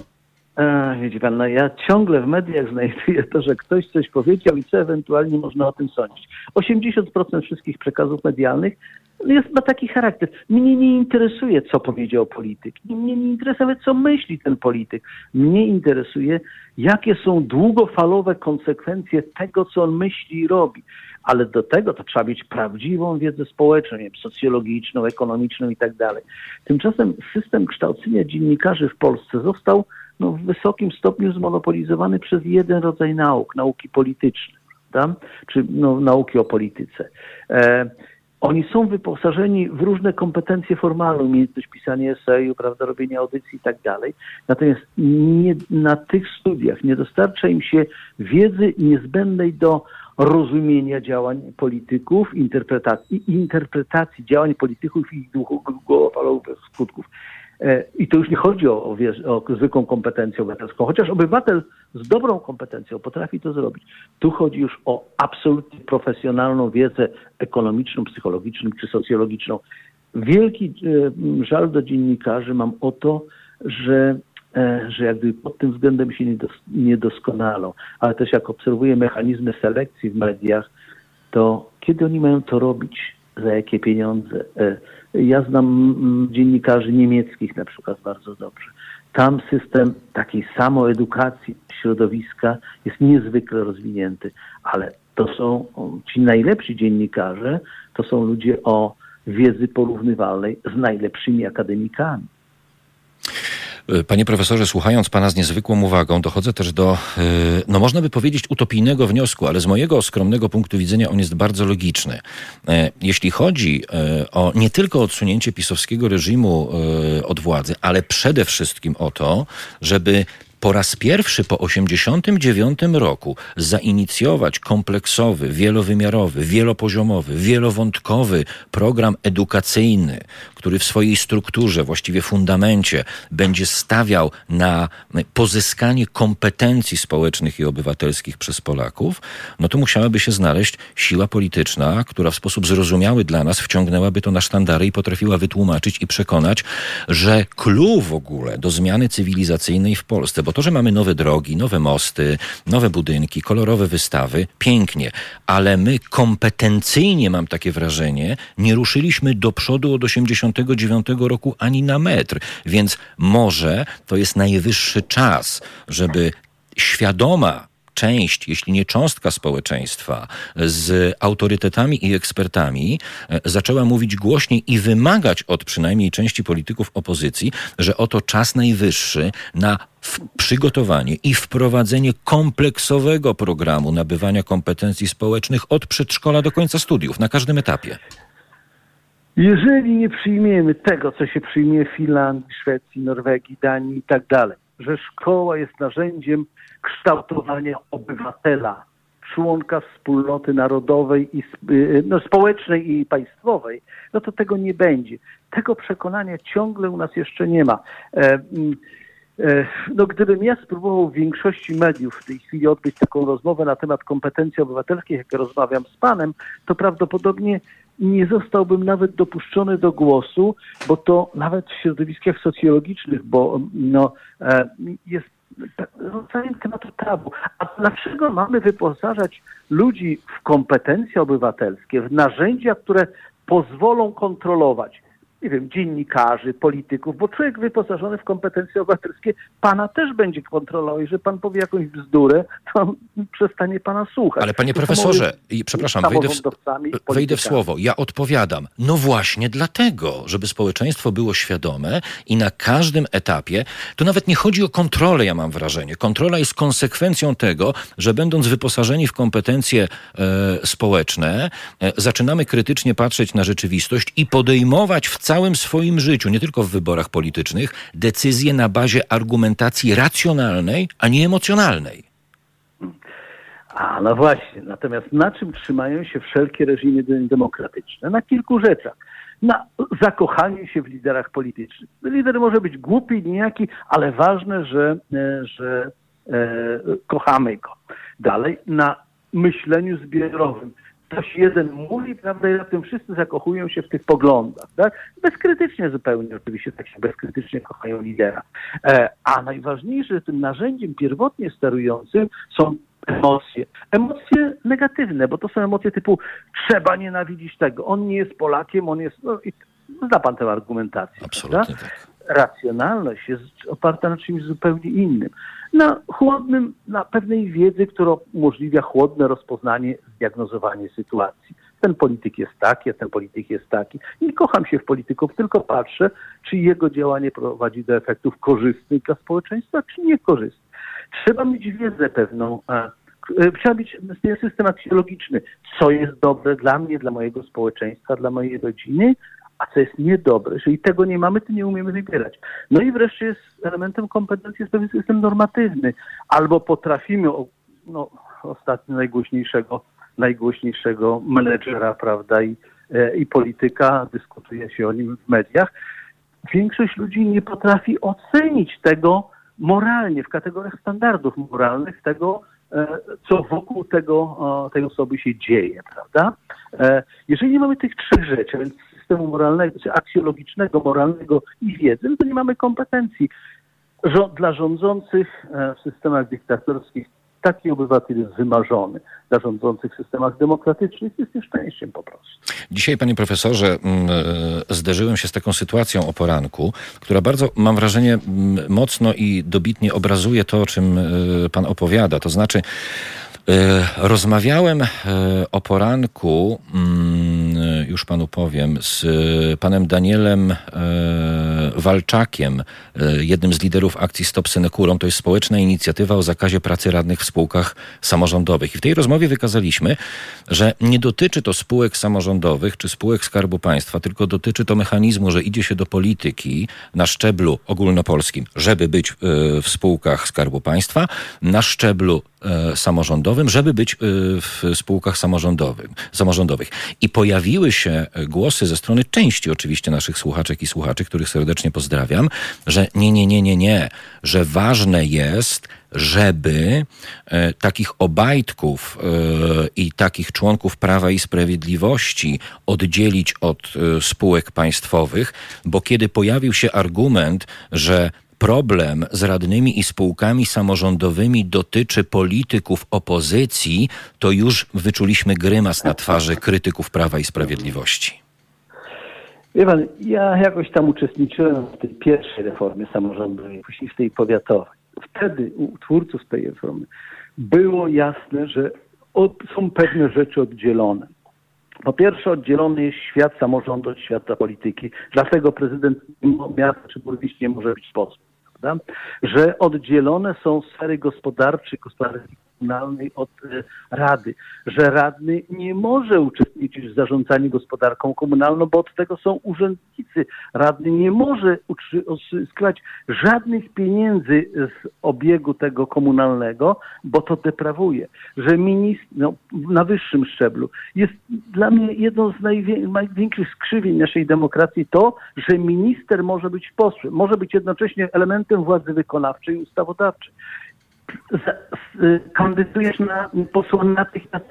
Widzi pan, no ja ciągle w mediach znajduję to, że ktoś coś powiedział i co ewentualnie można o tym sądzić. 80% wszystkich przekazów medialnych jest, ma taki charakter. Mnie nie interesuje, co powiedział polityk. Mnie nie interesuje, co myśli ten polityk. Mnie interesuje, jakie są długofalowe konsekwencje tego, co on myśli i robi. Ale do tego to trzeba mieć prawdziwą wiedzę społeczną, wiem, socjologiczną, ekonomiczną i tak dalej. Tymczasem system kształcenia dziennikarzy w Polsce został no, w wysokim stopniu zmonopolizowany przez jeden rodzaj nauk, nauki polityczne, czy no, nauki o polityce. E, oni są wyposażeni w różne kompetencje formalne, umiejętność pisania eseju, prawda, robienia audycji i tak dalej. Natomiast nie, na tych studiach nie dostarcza im się wiedzy niezbędnej do rozumienia działań polityków, interpretacji, interpretacji działań polityków i ich długofalowych skutków. E, I to już nie chodzi o, o, o zwykłą kompetencję obywatelską, chociaż obywatel z dobrą kompetencją potrafi to zrobić. Tu chodzi już o absolutnie profesjonalną wiedzę ekonomiczną, psychologiczną czy socjologiczną. Wielki e, żal do dziennikarzy mam o to, że, e, że jakby pod tym względem się nie doskonalą, ale też jak obserwuję mechanizmy selekcji w mediach, to kiedy oni mają to robić, za jakie pieniądze? Ja znam mm, dziennikarzy niemieckich na przykład bardzo dobrze. Tam system takiej samoedukacji środowiska jest niezwykle rozwinięty, ale to są ci najlepsi dziennikarze, to są ludzie o wiedzy porównywalnej z najlepszymi akademikami. Panie profesorze, słuchając pana z niezwykłą uwagą, dochodzę też do, e, no można by powiedzieć, utopijnego wniosku, ale z mojego skromnego punktu widzenia on jest bardzo logiczny. E, jeśli chodzi o nie tylko odsunięcie pisowskiego reżimu od władzy, ale przede wszystkim o to, żeby po raz pierwszy po 1989 roku zainicjować kompleksowy, wielowymiarowy, wielopoziomowy, wielowątkowy program edukacyjny, który w swojej strukturze, właściwie fundamencie, będzie stawiał na pozyskanie kompetencji społecznych i obywatelskich przez Polaków, no to musiałaby się znaleźć siła polityczna, która w sposób zrozumiały dla nas wciągnęłaby to na sztandary i potrafiła wytłumaczyć i przekonać, że clue w ogóle do zmiany cywilizacyjnej w Polsce, bo to, że mamy nowe drogi, nowe mosty, nowe budynki, kolorowe wystawy, pięknie, ale my kompetencyjnie, mam takie wrażenie, nie ruszyliśmy do przodu od 89 roku ani na metr. Więc może to jest najwyższy czas, żeby świadoma część, jeśli nie cząstka społeczeństwa z autorytetami i ekspertami e, zaczęła mówić głośniej i wymagać od przynajmniej części polityków opozycji, że oto czas najwyższy na przygotowanie i wprowadzenie kompleksowego programu nabywania kompetencji społecznych od przedszkola do końca studiów, na każdym etapie. Jeżeli nie przyjmiemy tego, co się przyjmie w Finlandii, Szwecji, Norwegii, Danii i tak dalej, że szkoła jest narzędziem kształtowania obywatela, członka wspólnoty narodowej i y, no, społecznej i państwowej, no to tego nie będzie. Tego przekonania ciągle u nas jeszcze nie ma. E, mm, e, no, gdybym ja spróbował w większości mediów w tej chwili odbyć taką rozmowę na temat kompetencji obywatelskich, jak rozmawiam z panem, to prawdopodobnie nie zostałbym nawet dopuszczony do głosu, bo to nawet w środowiskach socjologicznych, bo no, e, jest zajęte na to tabu. A dlaczego mamy wyposażać ludzi w kompetencje obywatelskie, w narzędzia, które pozwolą kontrolować nie wiem, dziennikarzy, polityków, bo człowiek wyposażony w kompetencje obywatelskie pana też będzie kontrolował. Jeżeli pan powie jakąś bzdurę, to przestanie pana słuchać. Ale panie profesorze, i przepraszam, wejdę w, wejdę w słowo. Ja odpowiadam. No właśnie dlatego, żeby społeczeństwo było świadome i na każdym etapie, to nawet nie chodzi o kontrolę, ja mam wrażenie. Kontrola jest konsekwencją tego, że będąc wyposażeni w kompetencje e, społeczne, e, zaczynamy krytycznie patrzeć na rzeczywistość i podejmować w całym swoim życiu, nie tylko w wyborach politycznych, decyzje na bazie argumentacji racjonalnej, a nie emocjonalnej. A, no właśnie. Natomiast na czym trzymają się wszelkie reżimy demokratyczne? Na kilku rzeczach. Na zakochaniu się w liderach politycznych. Lider może być głupi, niejaki, ale ważne, że, e, że e, kochamy go. Dalej, na myśleniu zbiorowym ktoś jeden mówi, prawda, i na tym wszyscy zakochują się w tych poglądach, tak? Bezkrytycznie zupełnie, oczywiście tak się bezkrytycznie kochają lidera. E, a najważniejsze, tym narzędziem pierwotnie sterującym są emocje. Emocje negatywne, bo to są emocje typu trzeba nienawidzić tego, on nie jest Polakiem, on jest... No, i, zna pan tę argumentację. Absolutnie tak. Racjonalność jest oparta na czymś zupełnie innym na chłodnym, na pewnej wiedzy, która umożliwia chłodne rozpoznanie, zdiagnozowanie sytuacji. Ten polityk jest taki, a ten polityk jest taki. Nie kocham się w polityków, tylko patrzę, czy jego działanie prowadzi do efektów korzystnych dla społeczeństwa, czy niekorzystnych. Trzeba mieć wiedzę pewną, e, trzeba mieć system aksjologiczny, co jest dobre dla mnie, dla mojego społeczeństwa, dla mojej rodziny, a co jest niedobre. Jeżeli tego nie mamy, to nie umiemy wybierać. No i wreszcie jest elementem kompetencji jest pewien system normatywny. Albo potrafimy, no ostatnio najgłośniejszego, najgłośniejszego menedżera, prawda, i, e, i polityka, dyskutuje się o nim w mediach. Większość ludzi nie potrafi ocenić tego moralnie, w kategoriach standardów moralnych, tego, e, co wokół tego, tej osoby się dzieje, prawda? E, jeżeli nie mamy tych trzech rzeczy, więc systemu moralnego, czy aksjologicznego, moralnego i wiedzy, to nie mamy kompetencji. Dla rządzących e, w systemach dyktatorskich taki obywatel jest wymarzony. Dla rządzących systemach demokratycznych jest nieszczęściem po prostu. Dzisiaj, panie profesorze, mm, e, zderzyłem się z taką sytuacją o poranku, która bardzo, mam wrażenie, mocno i dobitnie obrazuje to, o czym e, pan opowiada. To znaczy, rozmawiałem o poranku mm, już panu powiem, z panem Danielem e, Walczakiem, jednym z liderów akcji Stop Synekurą. To jest społeczna inicjatywa o zakazie pracy radnych w spółkach samorządowych. I w tej rozmowie wykazaliśmy, że nie dotyczy to spółek samorządowych czy spółek Skarbu Państwa, tylko dotyczy to mechanizmu, że idzie się do polityki na szczeblu ogólnopolskim, żeby być w spółkach Skarbu Państwa, na szczeblu E, samorządowym, żeby być e, w spółkach samorządowych, samorządowych. I pojawiły się głosy ze strony części oczywiście naszych słuchaczek i słuchaczy, których serdecznie pozdrawiam, że nie, nie, nie, nie, nie, że ważne jest, żeby e, takich obajtków i takich członków Prawa i Sprawiedliwości oddzielić od spółek państwowych, bo kiedy pojawił się argument, że problem z radnymi i spółkami samorządowymi dotyczy polityków opozycji, to już wyczuliśmy grymas na twarzy krytyków Prawa i Sprawiedliwości. Wie pan, ja jakoś tam uczestniczyłem w tej pierwszej reformie samorządowej, później w tej powiatowej. Wtedy u twórców tej reformy było jasne, że od, są pewne rzeczy oddzielone. Po pierwsze, oddzielony jest świat samorządu od świata polityki. Dlatego prezydent miasta czy burmistrz nie może być posłem prawda? że oddzielone są sfery gospodarcze, gospodarki komunalnej od e, rady, że radny nie może uczestniczyć w zarządzaniu gospodarką komunalną, bo od tego są urzędnicy. Radny nie może uzyskać żadnych pieniędzy z obiegu tego komunalnego, bo to deprawuje. Że ministr no, na wyższym szczeblu jest dla mnie jedną z największych skrzywień naszej demokracji to, że minister może być posłem, może być jednocześnie elementem władzy wykonawczej i ustawodawczej kandydujesz na posła natychmiast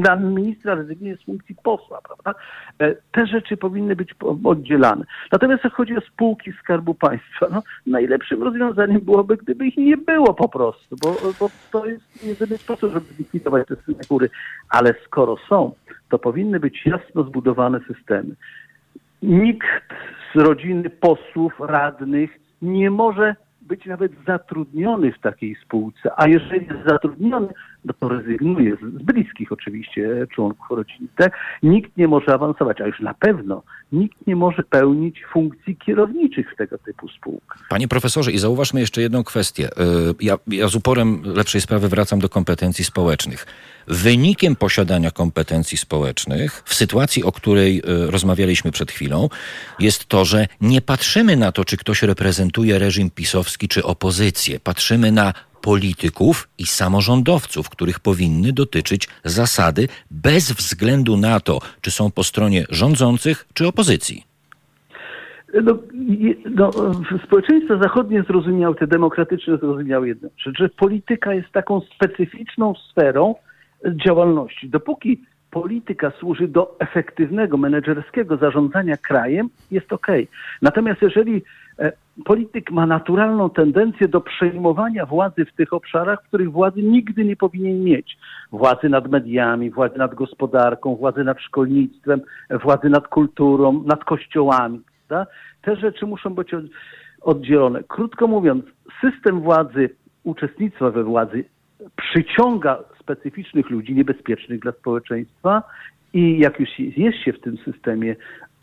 na ministra, rezygnuje z funkcji posła, prawda? E, te rzeczy powinny być oddzielane. Natomiast jak chodzi o spółki Skarbu Państwa, no, najlepszym rozwiązaniem byłoby, gdyby ich nie było po prostu, bo, bo to jest jedyny sposób, żeby zlikwidować te synekury. Ale skoro są, to powinny być jasno zbudowane systemy. Nikt z rodziny posłów, radnych nie może być nawet zatrudniony w takiej spółce, a jeżeli jest zatrudniony, no rezygnuje z, z bliskich oczywiście członków rodziny. Nikt nie może awansować, a już na pewno nikt nie może pełnić funkcji kierowniczych w tego typu spółkach. Panie profesorze, i zauważmy jeszcze jedną kwestię. Y, ja, ja z uporem lepszej sprawy wracam do kompetencji społecznych. Wynikiem posiadania kompetencji społecznych, w sytuacji, o której y, rozmawialiśmy przed chwilą, jest to, że nie patrzymy na to, czy ktoś reprezentuje reżim pisowski czy opozycję. Patrzymy na polityków i samorządowców, których powinny dotyczyć zasady bez względu na to, czy są po stronie rządzących czy opozycji. No, no, społeczeństwo zachodnie zrozumiało, te demokratyczne zrozumiały jedno, że polityka jest taką specyficzną sferą działalności. Dopóki polityka służy do efektywnego, menedżerskiego zarządzania krajem, jest ok. Natomiast jeżeli e, polityk ma naturalną tendencję do przejmowania władzy w tych obszarach, w których władzy nigdy nie powinien mieć. Władzy nad mediami, władzy nad gospodarką, władzy nad szkolnictwem, władzy nad kulturą, nad kościołami. Prawda? Te rzeczy muszą być oddzielone. Krótko mówiąc, system władzy, uczestnictwa we władzy przyciąga specyficznych ludzi, niebezpiecznych dla społeczeństwa i jak już jest się w tym systemie,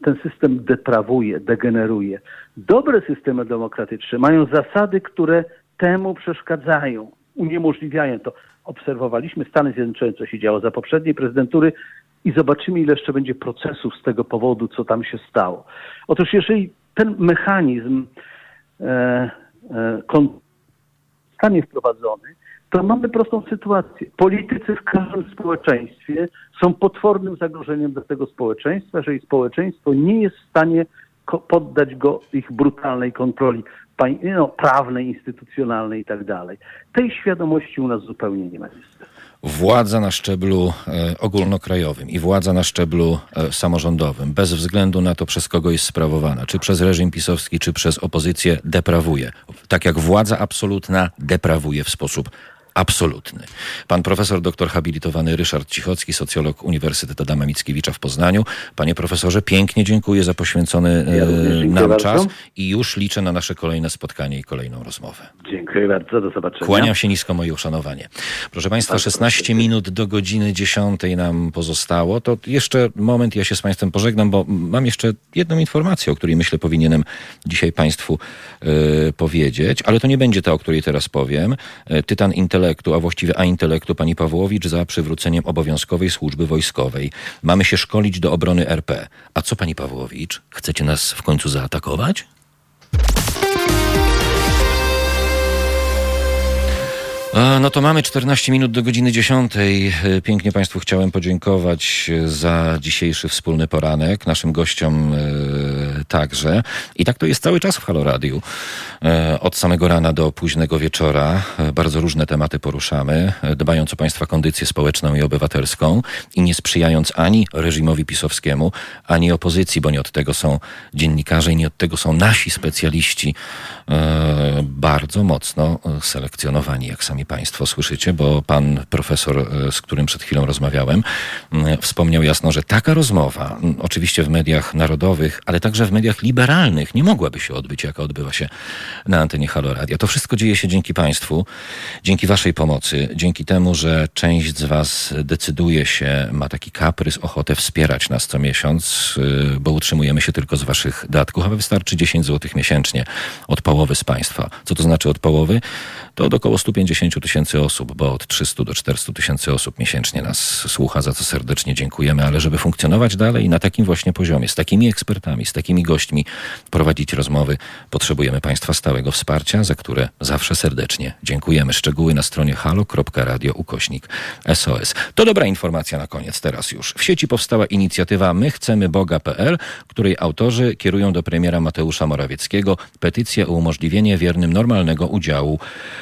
ten system deprawuje, degeneruje. Dobre systemy demokratyczne mają zasady, które temu przeszkadzają, uniemożliwiają to. Obserwowaliśmy Stany Zjednoczone, co się działo za poprzedniej prezydentury i zobaczymy, ile jeszcze będzie procesów z tego powodu, co tam się stało. Otóż jeżeli ten mechanizm e, e, zostanie wprowadzony, to mamy prostą sytuację. Politycy w każdym społeczeństwie są potwornym zagrożeniem dla tego społeczeństwa, jeżeli społeczeństwo nie jest w stanie poddać go ich brutalnej kontroli no, prawnej, instytucjonalnej i tak dalej. Tej świadomości u nas zupełnie nie ma niestety. Władza na szczeblu e, ogólnokrajowym i władza na szczeblu e, samorządowym, bez względu na to, przez kogo jest sprawowana, czy przez reżim pisowski, czy przez opozycję, deprawuje. Tak jak władza absolutna deprawuje w sposób absolutny. Pan profesor doktor habilitowany Ryszard Cichocki, socjolog Uniwersytetu Adama Mickiewicza w Poznaniu. Panie profesorze, pięknie dziękuję za poświęcony Ja e, nam bardzo. czas i już liczę na nasze kolejne spotkanie i kolejną rozmowę. Dziękuję bardzo, do zobaczenia. Kłaniam się nisko moje uszanowanie. Proszę Państwa, Bardzo 16 proszę. minut do godziny 10 nam pozostało. To jeszcze moment, ja się z Państwem pożegnam, bo mam jeszcze jedną informację, o której myślę powinienem dzisiaj Państwu e, powiedzieć, ale to nie będzie ta, o której teraz powiem. E, tytan intelektu, a właściwie a intelektu pani Pawłowicz za przywróceniem obowiązkowej służby wojskowej. Mamy się szkolić do obrony RP. A co pani Pawłowicz? Chcecie nas w końcu zaatakować? No to mamy 14 minut do godziny 10. E, Pięknie Państwu chciałem podziękować za dzisiejszy wspólny poranek. Naszym gościom e, także. I tak to jest cały czas w Halo Radiu. E, od samego rana do późnego wieczora. E, bardzo różne tematy poruszamy, e, dbając o Państwa kondycję społeczną i obywatelską i nie sprzyjając ani reżimowi pisowskiemu, ani opozycji, bo nie od tego są dziennikarze i nie od tego są nasi specjaliści bardzo mocno selekcjonowani, jak sami Państwo słyszycie, bo pan profesor, z którym przed chwilą rozmawiałem, wspomniał jasno, że taka rozmowa, oczywiście w mediach narodowych, ale także w mediach liberalnych, nie mogłaby się odbyć, jaka odbywa się na antenie Halo. To wszystko dzieje się dzięki Państwu, dzięki Waszej pomocy, dzięki temu, że część z Was decyduje się, ma taki kaprys, ochotę wspierać nas co miesiąc, y, bo utrzymujemy się tylko z Waszych datków, a wystarczy 10 zł miesięcznie od połowy z Państwa. Co to znaczy od połowy? To od około 150 tysięcy osób, bo od 300 do 400 tysięcy osób miesięcznie nas słucha, za co serdecznie dziękujemy, ale żeby funkcjonować dalej na takim właśnie poziomie, z takimi ekspertami, z takimi gośćmi, prowadzić rozmowy, potrzebujemy Państwa stałego wsparcia, za które zawsze serdecznie dziękujemy. Szczegóły na stronie halo.radio ukośnik SOS. To dobra informacja na koniec, teraz już. W sieci powstała inicjatywa My Chcemy Boga.pl, której autorzy kierują do premiera Mateusza Morawieckiego petycję o umożliwienie wiernym normalnego udziału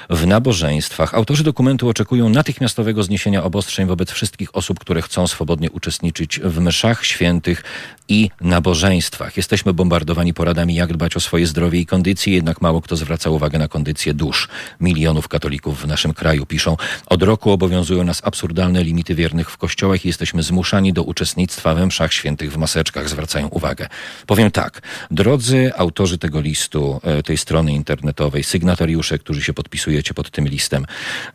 w nabożeństwach. Autorzy dokumentu oczekują natychmiastowego zniesienia obostrzeń wobec wszystkich osób, które chcą swobodnie uczestniczyć w mszach świętych i nabożeństwach. Jesteśmy bombardowani poradami, jak dbać o swoje zdrowie i kondycję, jednak mało kto zwraca uwagę na kondycję dusz. Milionów katolików w naszym kraju piszą, od roku obowiązują nas absurdalne limity wiernych w kościołach i jesteśmy zmuszani do uczestnictwa we mszach świętych w maseczkach, zwracają uwagę. Powiem tak, drodzy autorzy tego listu, e, tej strony internetowej, sygnatariusze, którzy się podpisujecie pod tym listem,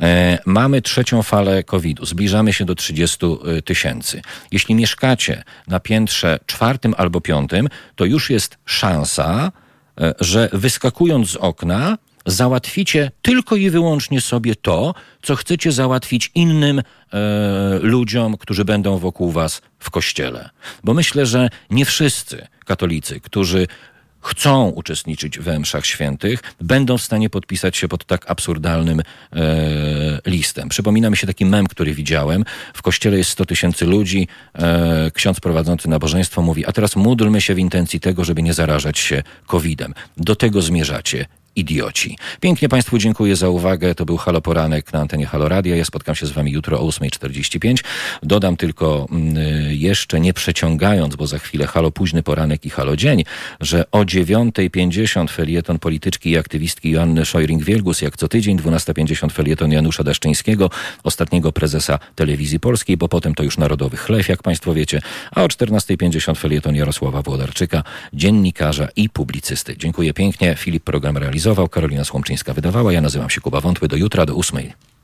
e, mamy trzecią falę COVID-u, zbliżamy się do 30 tysięcy. Jeśli mieszkacie na piętrze czwartym albo piątym, to już jest szansa, e, że wyskakując z okna, załatwicie tylko i wyłącznie sobie to, co chcecie załatwić innym e, ludziom, którzy będą wokół was w kościele. Bo myślę, że nie wszyscy katolicy, którzy chcą uczestniczyć we mszach świętych, będą w stanie podpisać się pod tak absurdalnym e, listem. Przypomina mi się taki mem, który widziałem. W kościele jest 100 tysięcy ludzi. E, ksiądz prowadzący nabożeństwo mówi, a teraz módlmy się w intencji tego, żeby nie zarażać się COVID-em. Do tego zmierzacie. Idioci. Pięknie Państwu dziękuję za uwagę. To był Halo Poranek na antenie Halo Radia. Ja spotkam się z Wami jutro o 8.45. Dodam tylko mm, jeszcze, nie przeciągając, bo za chwilę Halo Późny Poranek i Halo Dzień, że o 9.50 felieton polityczki i aktywistki Joanny Szojring-Wielgus, jak co tydzień, 12.50 felieton Janusza Daszczyńskiego, ostatniego prezesa Telewizji Polskiej, bo potem to już Narodowy Chlef, jak Państwo wiecie, a o 14.50 felieton Jarosława Włodarczyka, dziennikarza i publicysty. Dziękuję pięknie. Filip program realizował, Karolina Słomczyńska wydawała. Ja nazywam się Kuba Wątły. Do jutra, do ósmej.